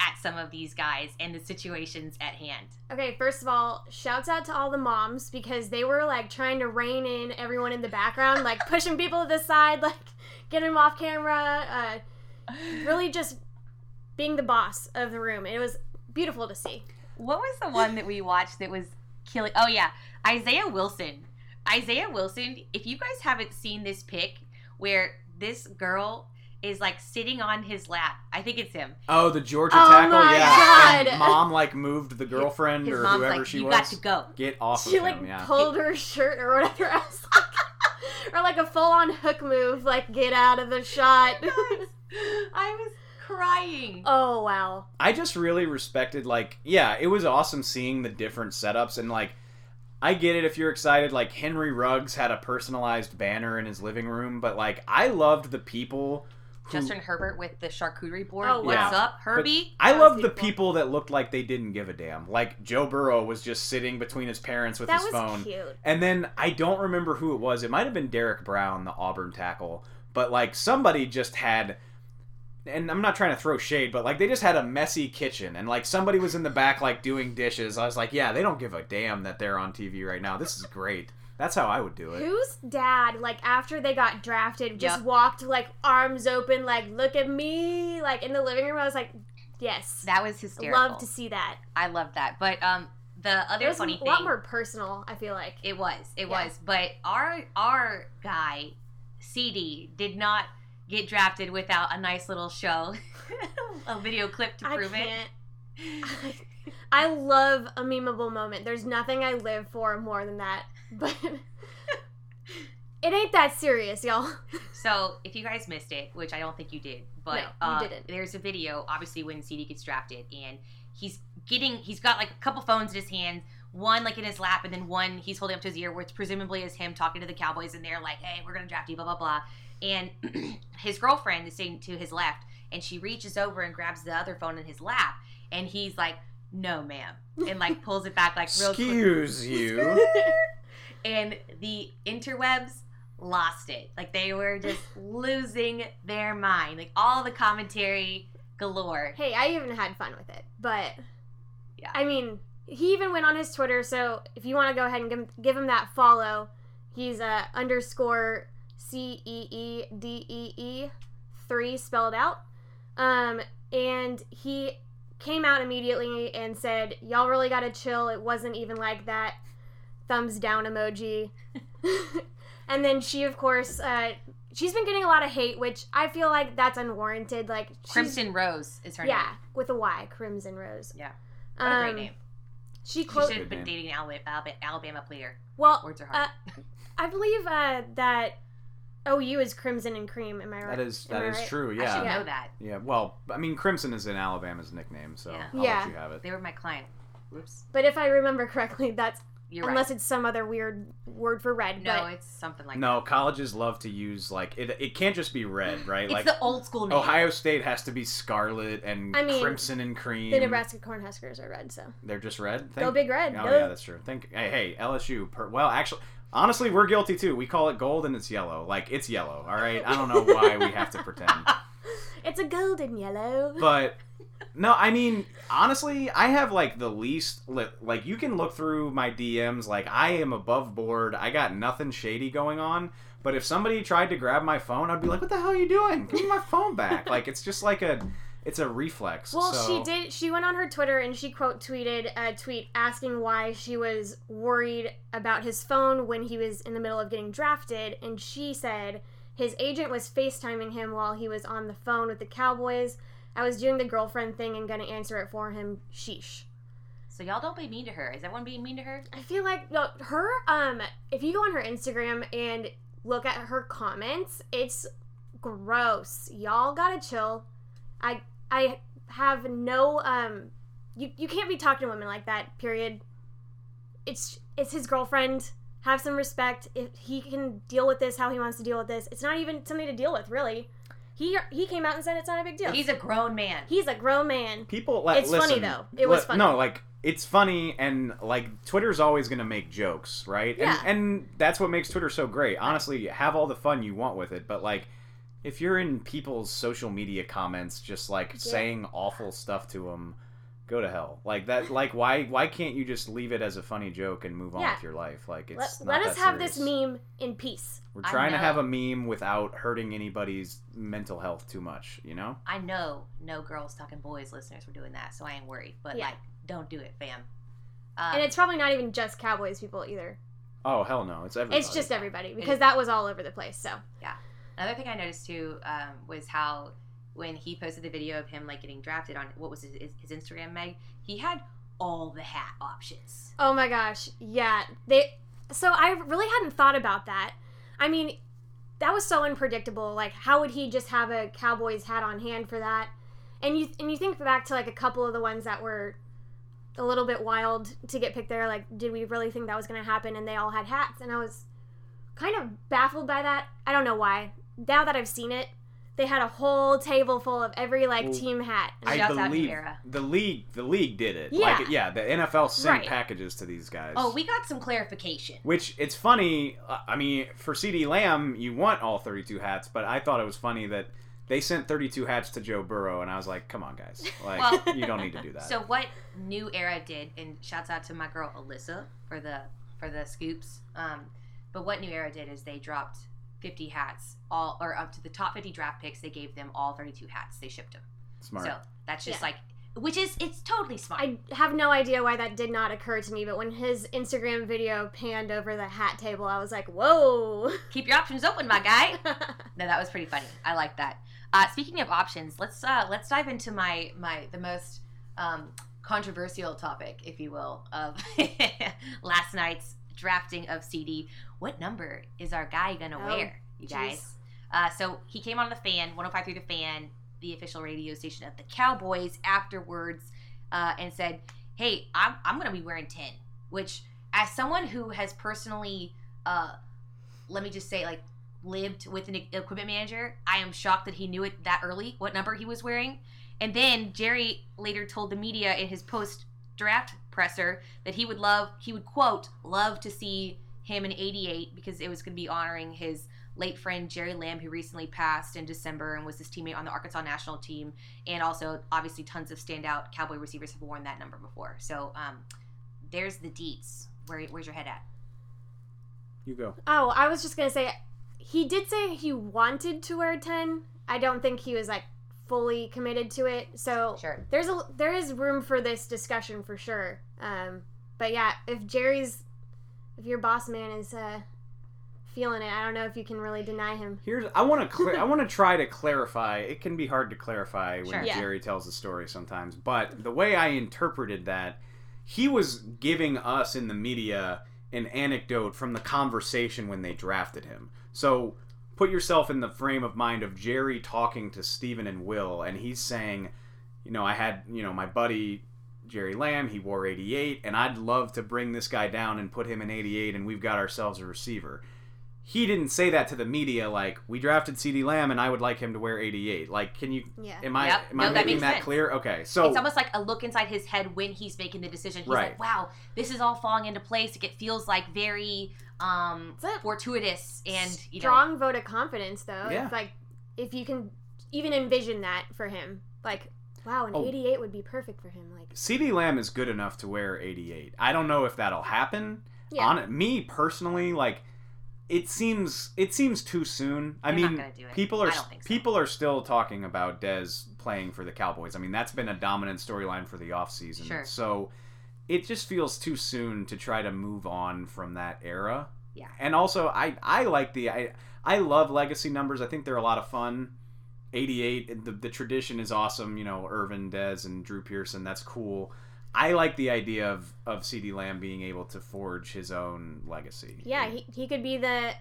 at some of these guys and the situations at hand. Okay, first of all, shouts out to all the moms because they were like trying to rein in everyone in the background, like pushing people to the side, like getting them off camera, uh, really just being the boss of the room. It was beautiful to see. What was the one that we watched that was killing? Oh yeah, Isaiah Wilson. Isaiah Wilson. If you guys haven't seen this pic where this girl is like sitting on his lap, I think it's him. Oh, the Georgia Oh tackle, my yeah. God. And mom like moved the girlfriend His or mom's whoever like, she "You was. got to go." Get off She of like him, yeah. pulled her shirt or whatever. I was like, or like a full on hook move, like get out of the shot. I was crying. oh wow. I just really respected like yeah, it was awesome seeing the different setups and like I get it if you're excited like Henry Ruggs had a personalized banner in his living room, but like I loved the people who Justin Herbert with the charcuterie board. Oh, What's wow. up, Herbie? I love the beautiful. people that looked like they didn't give a damn. Like Joe Burrow was just sitting between his parents with That his was phone. cute. And then I don't remember who it was. It might have been Derrick Brown, the Auburn tackle. But like somebody just had and I'm not trying to throw shade, but like they just had a messy kitchen and like somebody was in the back like doing dishes. I was like, yeah, they don't give a damn that they're on TV right now. This is great. That's how I would do it. Whose dad, like after they got drafted, just Yep. walked like arms open, like look at me, like in the living room? I was like, yes, That was hysterical. love to see that. I love that. But um, the It other was funny a thing. lot more personal. I feel like. It was. It Yeah. was. But our our guy, CeeDee, did not get drafted without a nice little show, a video clip to prove it. can't. I love a memeable moment. There's nothing I live for more than that. But it ain't that serious, y'all. So if you guys missed it, which I don't think you did, but No, you uh, didn't. there's a video obviously when CeeDee gets drafted and he's getting he's got like a couple phones in his hands, one like in his lap and then one he's holding up to his ear, which presumably is him talking to the Cowboys and they're like, Hey, we're gonna draft you, blah blah blah. And his girlfriend is sitting to his left and she reaches over and grabs the other phone in his lap and he's like, No ma'am and like pulls it back like real quick Excuse you. and the interwebs lost it. Like they were just losing their mind. Like all the commentary galore. Hey, I even had fun with it. But Yeah. I mean, he even went on his Twitter. So if you want to go ahead and give, give him that follow, he's uh, underscore C E E D E E three spelled out. Um, and he came out immediately and said, "Y'all really got to chill. It wasn't even like that." Thumbs down emoji. and then she, of course, uh, she's been getting a lot of hate, which I feel like that's unwarranted. Like she's- Crimson Rose is her yeah, name. Yeah, with a Y, Crimson Rose. Yeah. What a great Um, name. She She should have been dating an Alabama, Alabama, Alabama player. Well, Words are hard. uh, I believe uh, that OU is Crimson and Cream. Am I right? That is Am that I right? true. I Yeah. should Yeah. know that. Yeah. Well, I mean, Crimson is in Alabama's nickname, so Yeah. I'll Yeah. let you have it. They were my client. Whoops. But if I remember correctly, that's You're unless right. it's some other weird word for red. No, but it's something like No, colleges love to use like it. It can't just be red, right? It's like the old school name. Ohio State has to be scarlet and I mean, crimson and cream. the Nebraska Cornhuskers are red, so They're just red. go big red. Oh Go. yeah, that's true. Think. Hey, hey, LSU. Per, well, actually, honestly, we're guilty too. We call it gold and it's yellow. Like it's yellow. All right. I don't know why we have to pretend. It's a golden yellow. But no, I mean, honestly, I have like the least li- like you can look through my DMs like I am above board. I got nothing shady going on. But if somebody tried to grab my phone, I'd be like, "What the hell are you doing? Give me my phone back!" like it's just like a it's a reflex. Well, so- she did. She went on her Twitter and she quote tweeted a tweet asking why she was worried about his phone when he was in the middle of getting drafted, and she said his agent was FaceTiming him while he was on the phone with the Cowboys. I was doing the girlfriend thing and gonna answer it for him. Sheesh. So y'all don't be mean to her. Is everyone being mean to her? I feel like no, her. Um, if you go on her Instagram and look at her comments, it's gross. Y'all gotta chill. I I have no um. You you can't be talking to women like that. Period. It's it's his girlfriend. Have some respect. If he can deal with this, how he wants to deal with this, it's not even something to deal with, really. He he came out and said it's not a big deal. He's a grown man. He's a grown man. people like It's funny, though. It was li- funny. No, like it's funny and like Twitter's always gonna make jokes, right? Yeah. And and that's what makes Twitter so great. Honestly, have all the fun you want with it, but like if you're in people's social media comments just like saying awful stuff to them, go to hell. Like that like why why can't you just leave it as a funny joke and move on Yeah. with your life? Like it's let not us that have this meme in peace. We're I trying to know. have a meme without hurting anybody's mental health too much, you know? I know no girls talking boys listeners were doing that, so I ain't worried. But Yeah. like, don't do it, fam. Um, and it's probably not even just Cowboys people either. Oh hell no, it's everybody. It's just everybody because that was all over the place. So yeah. Another thing I noticed too um, was how when he posted the video of him like getting drafted on what was his, his, Instagram, Meg, he had all the hat options. Oh my gosh, yeah. They so I really hadn't thought about that. I mean, that was so unpredictable. Like how would he just have a Cowboys hat on hand for that? And you and you think back to like a couple of the ones that were a little bit wild to get picked there like did we really think that was going to happen and they all had hats and I was kind of baffled by that. I don't know why. Now that I've seen it, they had a whole table full of every like Well, team hat. I Shouts out to believe the league the league did it. Yeah. Like yeah, the NFL sent Right. packages to these guys. Oh, we got some clarification. Which it's funny. uh, I mean, for CeeDee Lamb, you want all 32 hats, but I thought it was funny that they sent 32 hats to Joe Burrow, and I was like, "Come on, guys! Like, Well, you don't need to do that." So what New Era did, and shouts out to my girl Alyssa for the for the scoops. Um, but what New Era did is they dropped 50 hats, all or up to the top 50 draft picks. They gave them all 32 hats. They shipped them. Smart. So that's just Yeah. like, which is it's totally smart. I have no idea why that did not occur to me, but when his Instagram video panned over the hat table, I was like, whoa. Keep your options open, my guy. No, that was pretty funny. I like that. Uh, speaking of options, let's uh, let's dive into my my the most um, controversial topic, if you will, of last night's drafting of CeeDee. What number is our guy gonna Oh, wear, you guys? Uh, so he came on the fan, 105 through the fan, the official radio station of the Cowboys, afterwards, uh, and said, "Hey, I'm I'm gonna be wearing 10." Which, as someone who has personally, uh, let me just say, like lived with an equipment manager, I am shocked that he knew it that early, what number he was wearing. And then Jerry later told the media in his post draft presser that he would love, he would quote, love to see him in 88 because it was going to be honoring his late friend Jerry Lamb, who recently passed in December and was his teammate on the Arkansas national team. And also, obviously, tons of standout Cowboy receivers have worn that number before. So um, there's the deets. Where, where's your head at? you go. oh, I was just going to say, he did say he wanted to wear 10. I don't think he was like fully committed to it. So Sure. there's a there is room for this discussion for sure. Um, but yeah, if Jerry's, if your boss man is uh, feeling it, I don't know if you can really deny him. Here's I want to clear. I want to try to clarify. It can be hard to clarify when Sure. Yeah. Jerry tells the story sometimes, but the way I interpreted that, he was giving us in the media an anecdote from the conversation when they drafted him. So put yourself in the frame of mind of Jerry talking to Stephen and Will, and he's saying, you know, I had, you know, my buddy Jerry Lamb, he wore 88, and I'd love to bring this guy down and put him in 88, and we've got ourselves a receiver. He didn't say that to the media like we drafted CeeDee Lamb and I would like him to wear 88. Like, can you? Yeah. Am I Yep. am No, I that making that sense. clear? Okay, so it's almost like a look inside his head when he's making the decision. He's Right. like, "Wow, this is all falling into place. It feels like very um, fortuitous and you know." strong vote of confidence though. Yeah. It's like if you can even envision that for him, like wow, an Oh. 88 would be perfect for him. Like CeeDee Lamb is good enough to wear 88. I don't know if that'll happen. Yeah. On me personally, like it seems it seems too soon. I They're not mean, gonna do it. people are I don't think so. people are still talking about Dez playing for the Cowboys. I mean, that's been a dominant storyline for the offseason. Sure. So it just feels too soon to try to move on from that era. Yeah. And also, I I like the I I love legacy numbers. I think they're a lot of fun. 88 the, the tradition is awesome you know irvin dez and drew pearson that's cool i like the idea of of CeeDee Lamb being able to forge his own legacy yeah, he, he could be the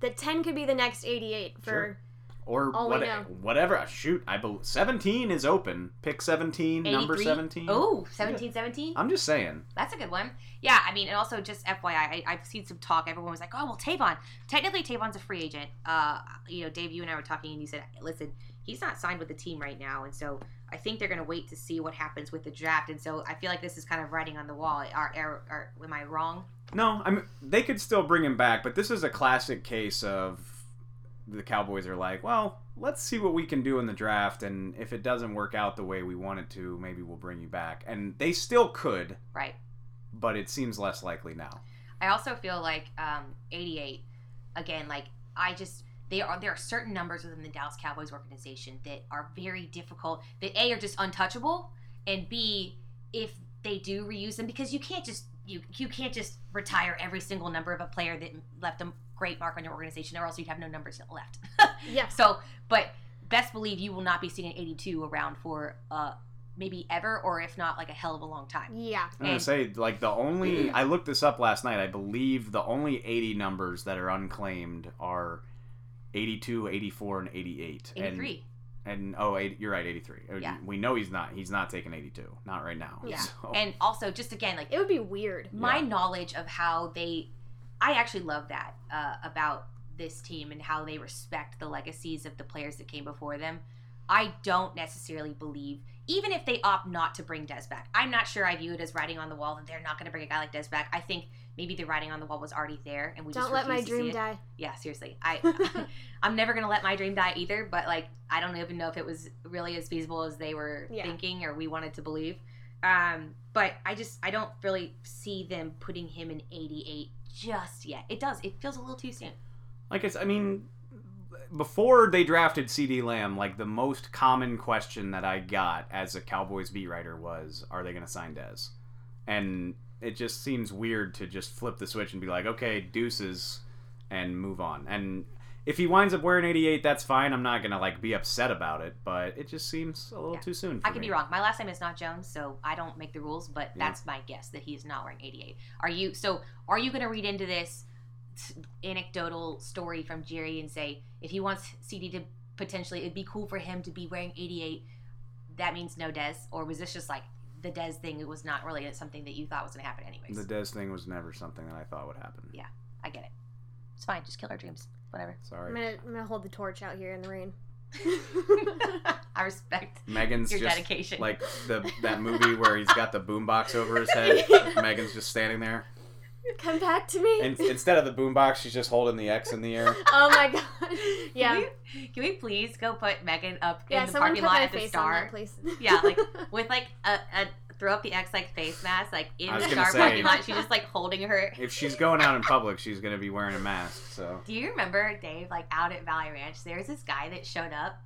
the 10 could be the next 88 for Sure. Or all what, whatever shoot i believe 17 is open pick 17 number 17 Oh, 17, 17? i'm just saying That's a good one. Yeah, I mean, and also just FYI, I, I've seen some talk. Everyone was like, "Oh, well, Tavon. Technically, Tavon's a free agent." Uh, you know, Dave, you and I were talking, and you said, "Listen, he's not signed with the team right now, and so I think they're going to wait to see what happens with the draft." And so I feel like this is kind of writing on the wall. Are, are, are am I wrong? No, I mean they could still bring him back, but this is a classic case of the Cowboys are like, well, let's see what we can do in the draft, and if it doesn't work out the way we want it to, maybe we'll bring you back. And they still could, Right. but it seems less likely now. I also feel like um, 88 again like I just they are there are certain numbers within the Dallas Cowboys organization that are very difficult that A are just untouchable and B if they do reuse them because you can't just you you can't just retire every single number of a player that left a great mark on your organization or else you'd have no numbers left. yeah. so, but best believe you will not be seeing an 82 around for uh maybe ever or if not like a hell of a long time. Yeah. I'm gonna say like the only I looked this up last night. I believe the only 80 numbers that are unclaimed are 82, 84, and 88. 83. And, and oh, 80, you're right, 83. Uh, Yeah. We know he's not. He's not taking 82. Not right now. Yeah. So- And also just again like It would be weird. my Yeah. knowledge of how they i actually love that uh, about this team and how they respect the legacies of the players that came before them i don't necessarily believe even if they opt not to bring Dez back i'm not sure i view it as writing on the wall that they're not going to bring a guy like Dez back i think maybe the writing on the wall was already there and we Don't just let my refused to see dream die. yeah seriously i i'm never going to let my dream die either but like i don't even know if it was really as feasible as they were Yeah. thinking or we wanted to believe um but i just i don't really see them putting him in 88 just yet it does it feels a little too soon like I mean, before they drafted CeeDee Lamb, like the most common question that I got as a Cowboys beat writer was, "Are they going to sign Dez?" And it just seems weird to just flip the switch and be like, "Okay, deuces," and move on. And if he winds up wearing 88, that's fine. I'm not gonna like be upset about it, but it just seems a little Yeah. too soon. For i could me. be wrong my last name is not jones so i don't make the rules but Yeah. that's my guess that he is not wearing 88 are you so are you going to read into this anecdotal story from jerry and say if he wants CeeDee to potentially it'd be cool for him to be wearing 88 that means no Dez or was this just like the Dez thing it was not really something that you thought was going to happen anyways The Dez thing was never something that I thought would happen. Yeah. I get it. It's fine. Just kill our dreams. Whatever. Sorry. I'm gonna, I'm gonna hold the torch out here in the rain. I respect Megan's your just dedication. like the that movie where he's got the boombox over his head. Megan's just standing there. Come back to me. And instead of the boombox, she's just holding the X in the air. oh my god. Yeah. Can we, can we please go put Megan up yeah. in the parking lot at the face Star? on that, please. Yeah, like with like a, a throw up the X like face mask, like in the gonna Star say- parking lot. She's just like holding her. If she's going out in public, she's gonna be wearing a mask. So Do you remember Dave? Like out at Valley Ranch, there was this guy that showed up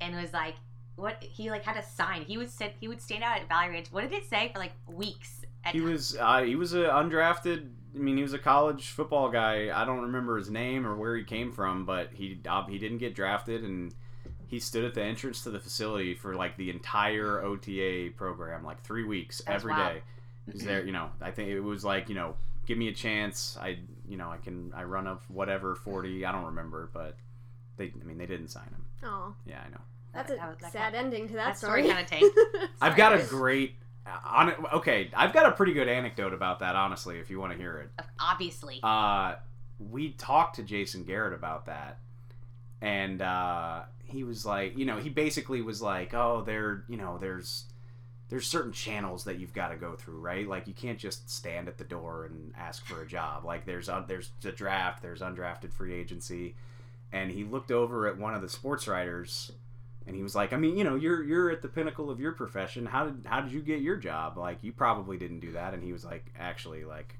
and was like, "What?" He like had a sign. He would sit. He would stand out at Valley Ranch. What did it say for like weeks? At he was uh, he was a undrafted. I mean, he was a college football guy. I don't remember his name or where he came from, but he uh, he didn't get drafted, and he stood at the entrance to the facility for like the entire OTA program, like three weeks That's every day. wild. He was there. You know, I think it was like you know, give me a chance. I you know I can I run up whatever forty. I don't remember, but they. I mean, they didn't sign him. Oh, Yeah, I know. that's a that was- that sad kinda- ending to that, that story story. kinda tanked. I've got a great. On it, okay, I've got a pretty good anecdote about that. Honestly, if you want to hear it. Obviously. Uh, we talked to Jason Garrett about that, and uh, he was like, you know, he basically was like, oh, there, you know, there's there's certain channels that you've got to go through, right? Like you can't just stand at the door and ask for a job. Like there's un- there's the draft, there's undrafted free agency, and he looked over at one of the sports writers. And he was like, I mean, you know, you're you're at the pinnacle of your profession. How did how did you get your job? Like, you probably didn't do that. And he was like, actually, like,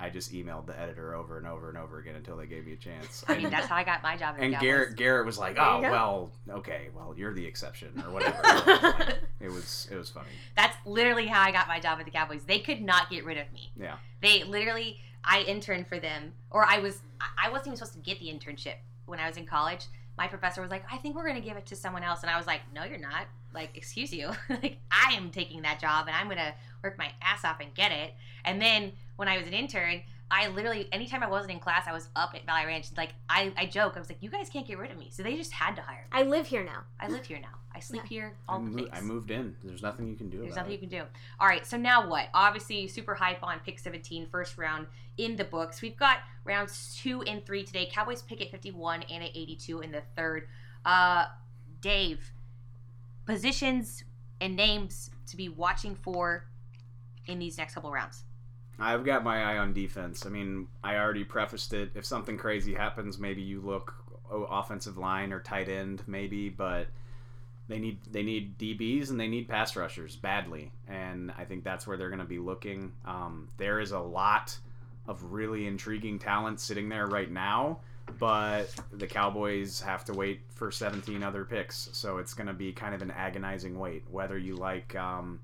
I just emailed the editor over and over and over again until they gave me a chance. I mean, that's how I got my job. And Cowboys. Garrett Garrett was like, "Oh well, okay, well you're the exception or whatever." it was it was funny. That's literally how I got my job at the Cowboys. They could not get rid of me. Yeah. They literally, I interned for them, or I was, I wasn't even supposed to get the internship when I was in college. My professor was like, I think we're going to give it to someone else. And I was like, no, you're not. Like, excuse you. like, I am taking that job and I'm going to work my ass off and get it. And then when I was an intern, I literally, anytime I wasn't in class, I was up at Valley Ranch. Like, I, I joke, I was like, you guys can't get rid of me. So they just had to hire me. I live here now. I live here now. I sleep Yeah. here I, the mo- days. I moved in. There's nothing you can do There's about nothing it. you can do. All right, so now what? Obviously, super hype on pick 17, first round in the books. We've got rounds two and three today. Cowboys pick at 51 and at 82 in the third. Uh, Dave, positions and names to be watching for in these next couple rounds. I've got my eye on defense. I mean, I already prefaced it. If something crazy happens, maybe you look oh, offensive line or tight end, maybe, but they need they need DBs and they need pass rushers badly, and I think that's where they're going to be looking. Um, there is a lot of really intriguing talent sitting there right now, but the Cowboys have to wait for 17 other picks, so it's going to be kind of an agonizing wait. Whether you like. Um,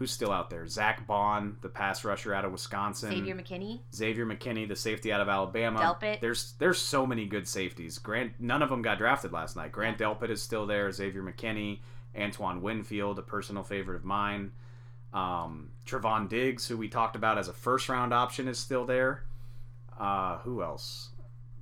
Who's still out there? Zack Baun, the pass rusher out of Wisconsin. Xavier McKinney, Xavier McKinney, the safety out of Alabama. Delpit. There's there's so many good safeties. Grant, none of them got drafted last night. Grant Delpit is still there. Xavier McKinney, Antoine Winfield, a personal favorite of mine. Um, Trevon Diggs, who we talked about as a first round option, is still there. Uh, who else?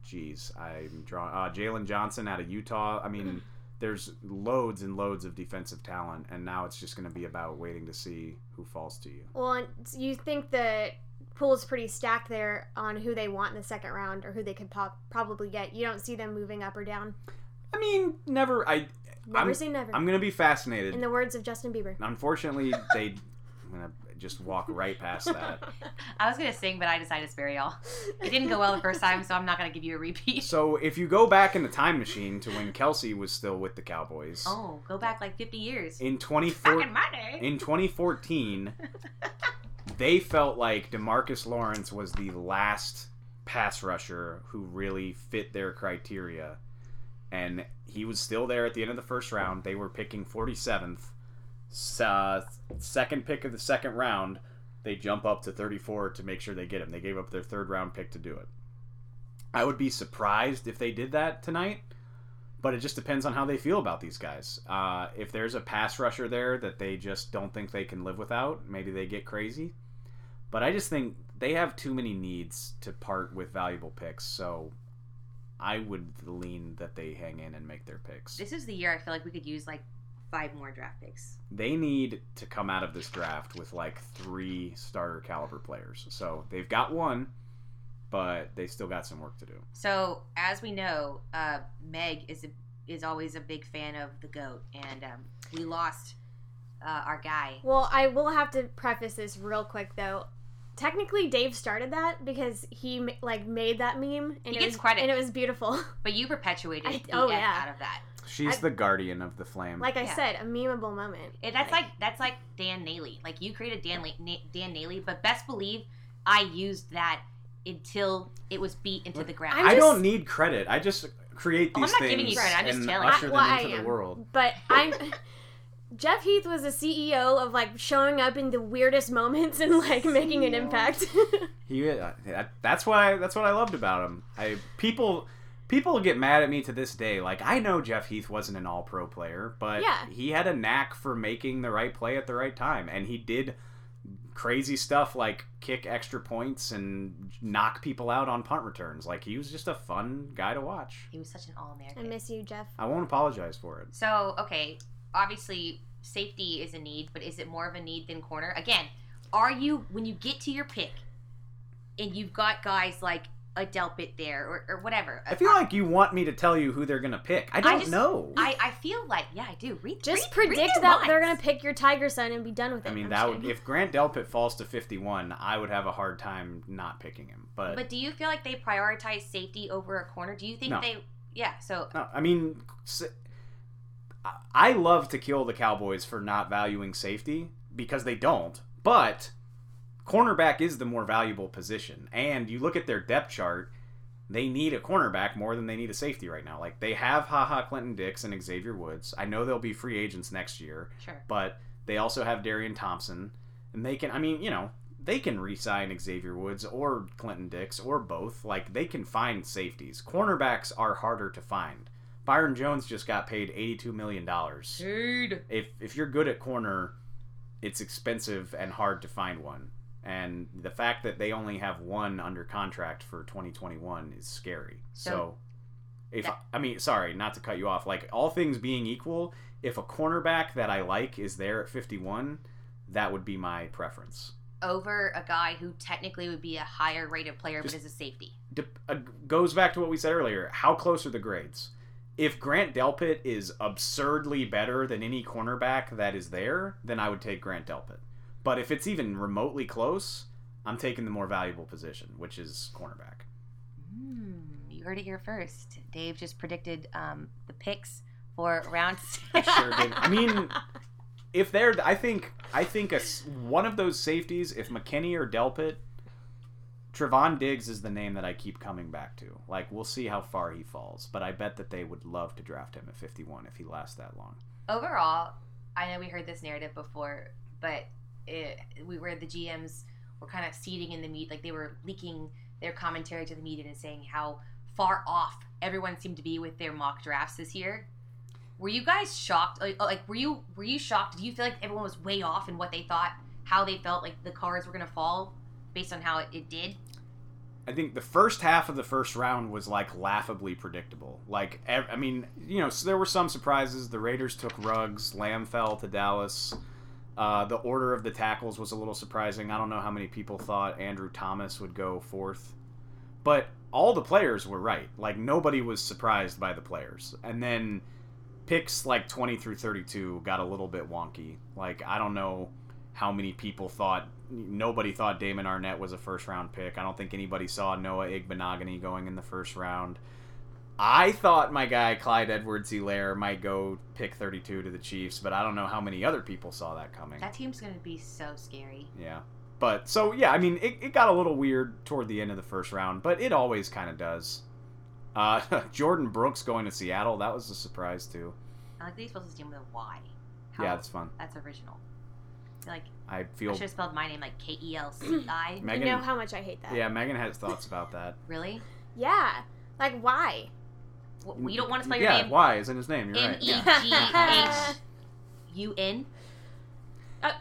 Jeez, I'm drawing. Uh, Jalen Johnson out of Utah. I mean, there's loads and loads of defensive talent, and now it's just going to be about waiting to see who falls to you. Well, you think the pool is pretty stacked there on who they want in the second round or who they could pop- probably get. You don't see them moving up or down. I mean, never. I Never I'm- say never. I'm gonna be fascinated. in the words of Justin Bieber. Unfortunately, they. I'm gonna just walk right past that. I was gonna sing, but I decided to spare y'all. It didn't go well the first time, so I'm not gonna give you a repeat. So if you go back in the time machine to when Kelsey was still with the Cowboys Oh, go back like 50 years. in Back 24 in in 2014, they felt like Demarcus Lawrence was the last pass rusher who really fit their criteria, and he was still there at the end of the first round. They were picking 47th, S- uh, second pick of the second round. They jump up to 34 to make sure they get him. They gave up their third round pick to do it. I would be surprised if they did that tonight, but it just depends on how they feel about these guys. Uh, if there's a pass rusher there that they just don't think they can live without, maybe they get crazy. But I just think they have too many needs to part with valuable picks, so I would lean that they hang in and make their picks. This is the year I feel like we could use like five more draft picks. They need to come out of this draft with like three starter caliber players. So they've got one, but they still got some work to do. So as we know, uh, Meg is a, is always a big fan of the goat, and um, we lost uh, our guy. Well, I will have to preface this real quick though. Technically, Dave started that because he like made that meme, and He it gets was, credit. and it was beautiful. But you perpetuated I- the oh, yeah. out of that. She's I- the guardian of the flame. Like I Yeah. said, a memeable moment. It, that's like that's like Dan Naley. Like you created Dan La- Na- Dan Naley, but best believe I used that until it was beat into the ground. I'm I don't need credit. I just create Oh, I'm these not things giving you credit, I'm just and telling usher you. them Well, I into the world. But I'm. Jeff Heath was a CEO of like showing up in the weirdest moments and like making an impact. He, uh, that, that's why that's what I loved about him. I people people get mad at me to this day. Like I know Jeff Heath wasn't an All Pro player, but Yeah. he had a knack for making the right play at the right time, and he did crazy stuff like kick extra points and knock people out on punt returns. Like he was just a fun guy to watch. he was such an all American. I miss you, Jeff. I won't apologize for it. So okay, obviously safety is a need, but is it more of a need than corner? Again, are you when you get to your pick and you've got guys like a Delpit there or, or whatever? I feel like you want me to tell you who they're gonna pick. I don't just- know. I, I feel like yeah, I do. Read Just read- read predict their that they're gonna pick your Tiger Son and be done with it. I mean, I'm that would kidding. if Grant Delpit falls to 51, I would have a hard time not picking him. But, But do you feel like they prioritize safety over a corner? Do you think No. they? Yeah. So no, I mean, I love to kill the Cowboys for not valuing safety because they don't. But cornerback is the more valuable position. And you look at their depth chart, they need a cornerback more than they need a safety right now. Like they have Ha Ha Clinton Dix and Xavier Woods. I know they'll be free agents next year, Sure. but they also have Darian Thompson, and they can. I mean, you know, they can re-sign Xavier Woods or Clinton Dix or both. Like they can find safeties. Cornerbacks are harder to find. Byron Jones just got paid eighty-two million dollars. Dude. If if you're good at corner, it's expensive and hard to find one. And the fact that they only have one under contract for 2021 is scary. So, So- if Yeah. I mean, sorry, not to cut you off. Like all things being equal, if a cornerback that I like is there at 51, that would be my preference. Over a guy who technically would be a higher rated player Just- but is a safety. Dep- uh, goes back to what we said earlier. How close are the grades? If Grant Delpit is absurdly better than any cornerback that is there, then I would take Grant Delpit. But if it's even remotely close, I'm taking the more valuable position, which is cornerback. Hmm, you heard it here first. Dave just predicted um, the picks for round six. sure did. I mean, if they're, I think, I think a one of those safeties, if McKinney or Delpit, Trevon Diggs is the name that I keep coming back to. Like, we'll see how far he falls, but I bet that they would love to draft him at 51 if he lasts that long. Overall, I know we heard this narrative before, but it, we were the GMs were kind of seeding in the meet, like they were leaking their commentary to the media and saying how far off everyone seemed to be with their mock drafts this year. Were you guys shocked? Like, uh, like were you were you shocked? Do you feel like everyone was way off in what they thought, how they felt like the cards were gonna fall, based on how it, it did? I think the first half of the first round was like laughably predictable. Like, I mean, you know, so there were some surprises. The Raiders took Ruggs, Lamb fell to Dallas. Uh, the order of the tackles was a little surprising. I don't know how many people thought Andrew Thomas would go fourth, but all the players were right. Like nobody was surprised by the players. And then picks like 20 through 32 got a little bit wonky. Like I don't know how many people thought nobody thought Damon Arnette was a first round pick. I don't think anybody saw Noah Igbinoghene going in the first round. I thought my guy Clyde Edwards-Helaire might go pick 32 to the Chiefs, but I don't know how many other people saw that coming. That team's gonna be so scary. Yeah. But so yeah, I mean it, it got a little weird toward the end of the first round, but it always kind of does. Uh, Jordyn Brooks going to Seattle, that was a surprise too. I like that he spells his name with a Y. How, Yeah, that's fun. that's original. I feel like I I feel should have spelled my name like K E L C I. Megan. you know how much I hate that. yeah, Megan has thoughts about that. Really? Yeah. Like why? W- You don't want to spell your name. yeah, name why is in his name? You're right. E Yeah. G H U N? Uh,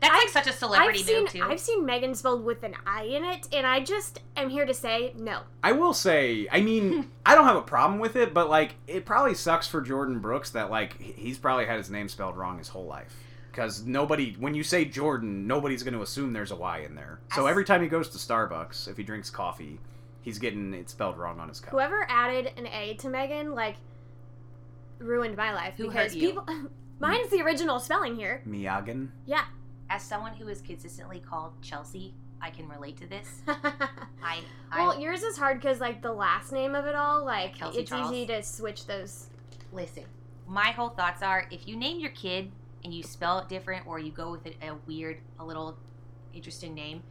That's like I've- such a celebrity I've seen move too. I've seen Megan spelled with an I in it, and I just am here to say no. I will say, I mean, I don't have a problem with it, but like, it probably sucks for Jordan Brooks that like he's probably had his name spelled wrong his whole life. Because nobody, when you say Jordan, nobody's going to assume there's a Y in there. So As- every time he goes to Starbucks, if he drinks coffee, he's getting it spelled wrong on his cup. Whoever added an A to Megan like ruined my life Who because hurt you? people. Mine's the original spelling here. Miyagan. Yeah. As someone who is consistently called Chelsea, I can relate to this. well, I, I yours is hard because like the last name of it all, like Kelsey it's Charles. easy to switch those. listen. My whole thoughts are: if you name your kid and you spell it different, or you go with a, a weird, a little interesting name,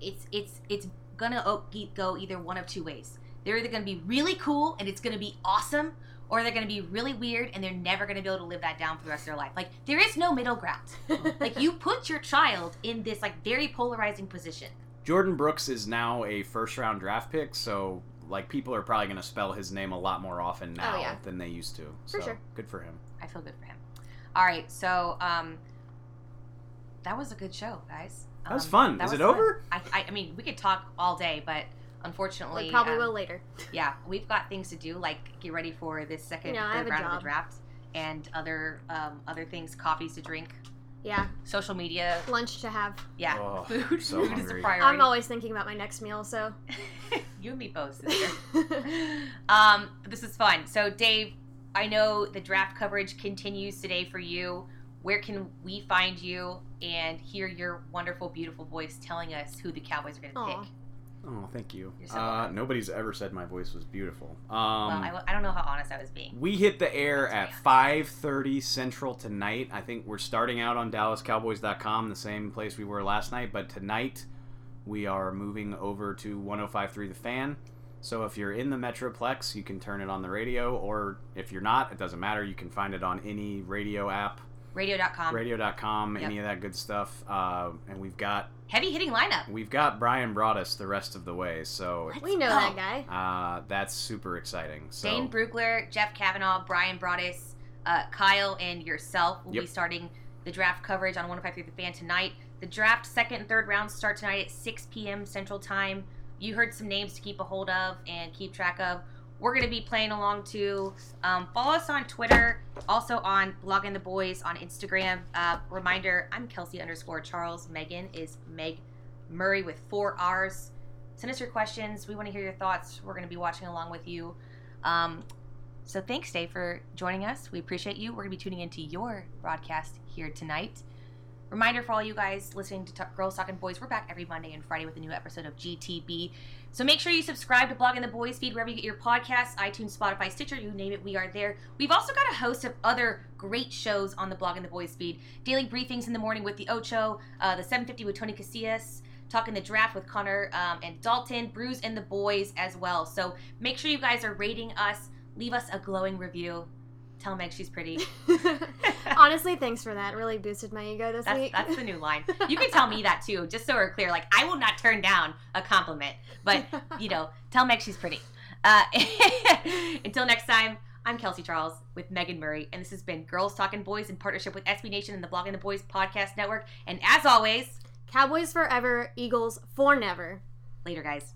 it's it's it's gonna o- go either one of two ways. They're either gonna be really cool and it's gonna be awesome, or they're gonna be really weird and they're never gonna be able to live that down for the rest of their life. Like there is no middle ground. like you put your child in this like very polarizing position. Jordyn Brooks is now a first round draft pick, so like people are probably going to spell his name a lot more often now yeah. than they used to. For so sure. good for him. I feel good for him. All right, so um, that was a good show, guys. That was Um, fun. that Is was it fun. over? I, I, I mean, we could talk all day, but unfortunately, We probably um, will later. Yeah, we've got things to do, like get ready for this second You know, third round of job. the draft, and other um, other things, coffees to drink, Yeah, social media. lunch to have. Yeah, Oh, food. so food is a priority. I'm always thinking about my next meal, so. you and me both, sister. um, this is fun. So, Dave, I know the draft coverage continues today for you. Where can we find you and hear your wonderful, beautiful voice telling us who the Cowboys are going to Aw. pick? Oh, thank you. So Uh, nobody's ever said my voice was beautiful. Um, well, I, I don't know how honest I was being. we hit the air at 5:30 Central tonight. I think we're starting out on DallasCowboys.com, the same place we were last night. But tonight we are moving over to 105.3 The Fan. So if you're in the Metroplex, you can turn it on the radio, or if you're not, it doesn't matter. You can find it on any radio app, Radio.com. radio.com, Yep. any of that good stuff. Uh, and we've got Heavy hitting lineup. we've got Brian brought us the rest of the way, so we know go. that guy. uh, that's super exciting. So Dane Brugler, Jeff Kavanaugh, Brian Broaddus, uh, Kyle, and yourself will Yep. be starting the draft coverage on 105.3 The Fan tonight. The draft second and third rounds start tonight at 6 p.m. Central Time. You heard some names to keep a hold of and keep track of. We're going to be playing along too. Um, follow us on Twitter, also on Blogging the Boys on Instagram. Uh, reminder, I'm Kelsey underscore Charles. Megan is Meg Murray with four R's. Send us your questions. We want to hear your thoughts. We're going to be watching along with you. Um, so thanks, Dave, for joining us. We appreciate you. We're going to be tuning into your broadcast here tonight. Reminder for all you guys listening to Talk, Girls Talking Boys, we're back every Monday and Friday with a new episode of GTB. So make sure you subscribe to Blog Blogging the Boys feed wherever you get your podcasts, iTunes, Spotify, Stitcher, you name it, we are there. We've also got a host of other great shows on the Blog Blogging the Boys feed. Daily briefings in the morning with the Ocho, uh, the 750 with Tony Casillas, talking the draft with Connor um, and Dalton, Bruise and the Boys as well. So make sure you guys are rating us. Leave us a glowing review. Tell Meg she's pretty. Honestly, thanks for that. Really boosted my ego this That's, week. that's the new line. You can tell me that too, just so we're clear. Like, I will not turn down a compliment, but, you know, tell Meg she's pretty. Uh, until next time, I'm Kelsey Charles with Megan Murray, and this has been Girls Talking Boys in partnership with SB Nation and the Blogging the Boys podcast network. And as always, Cowboys forever, Eagles for never. later, guys.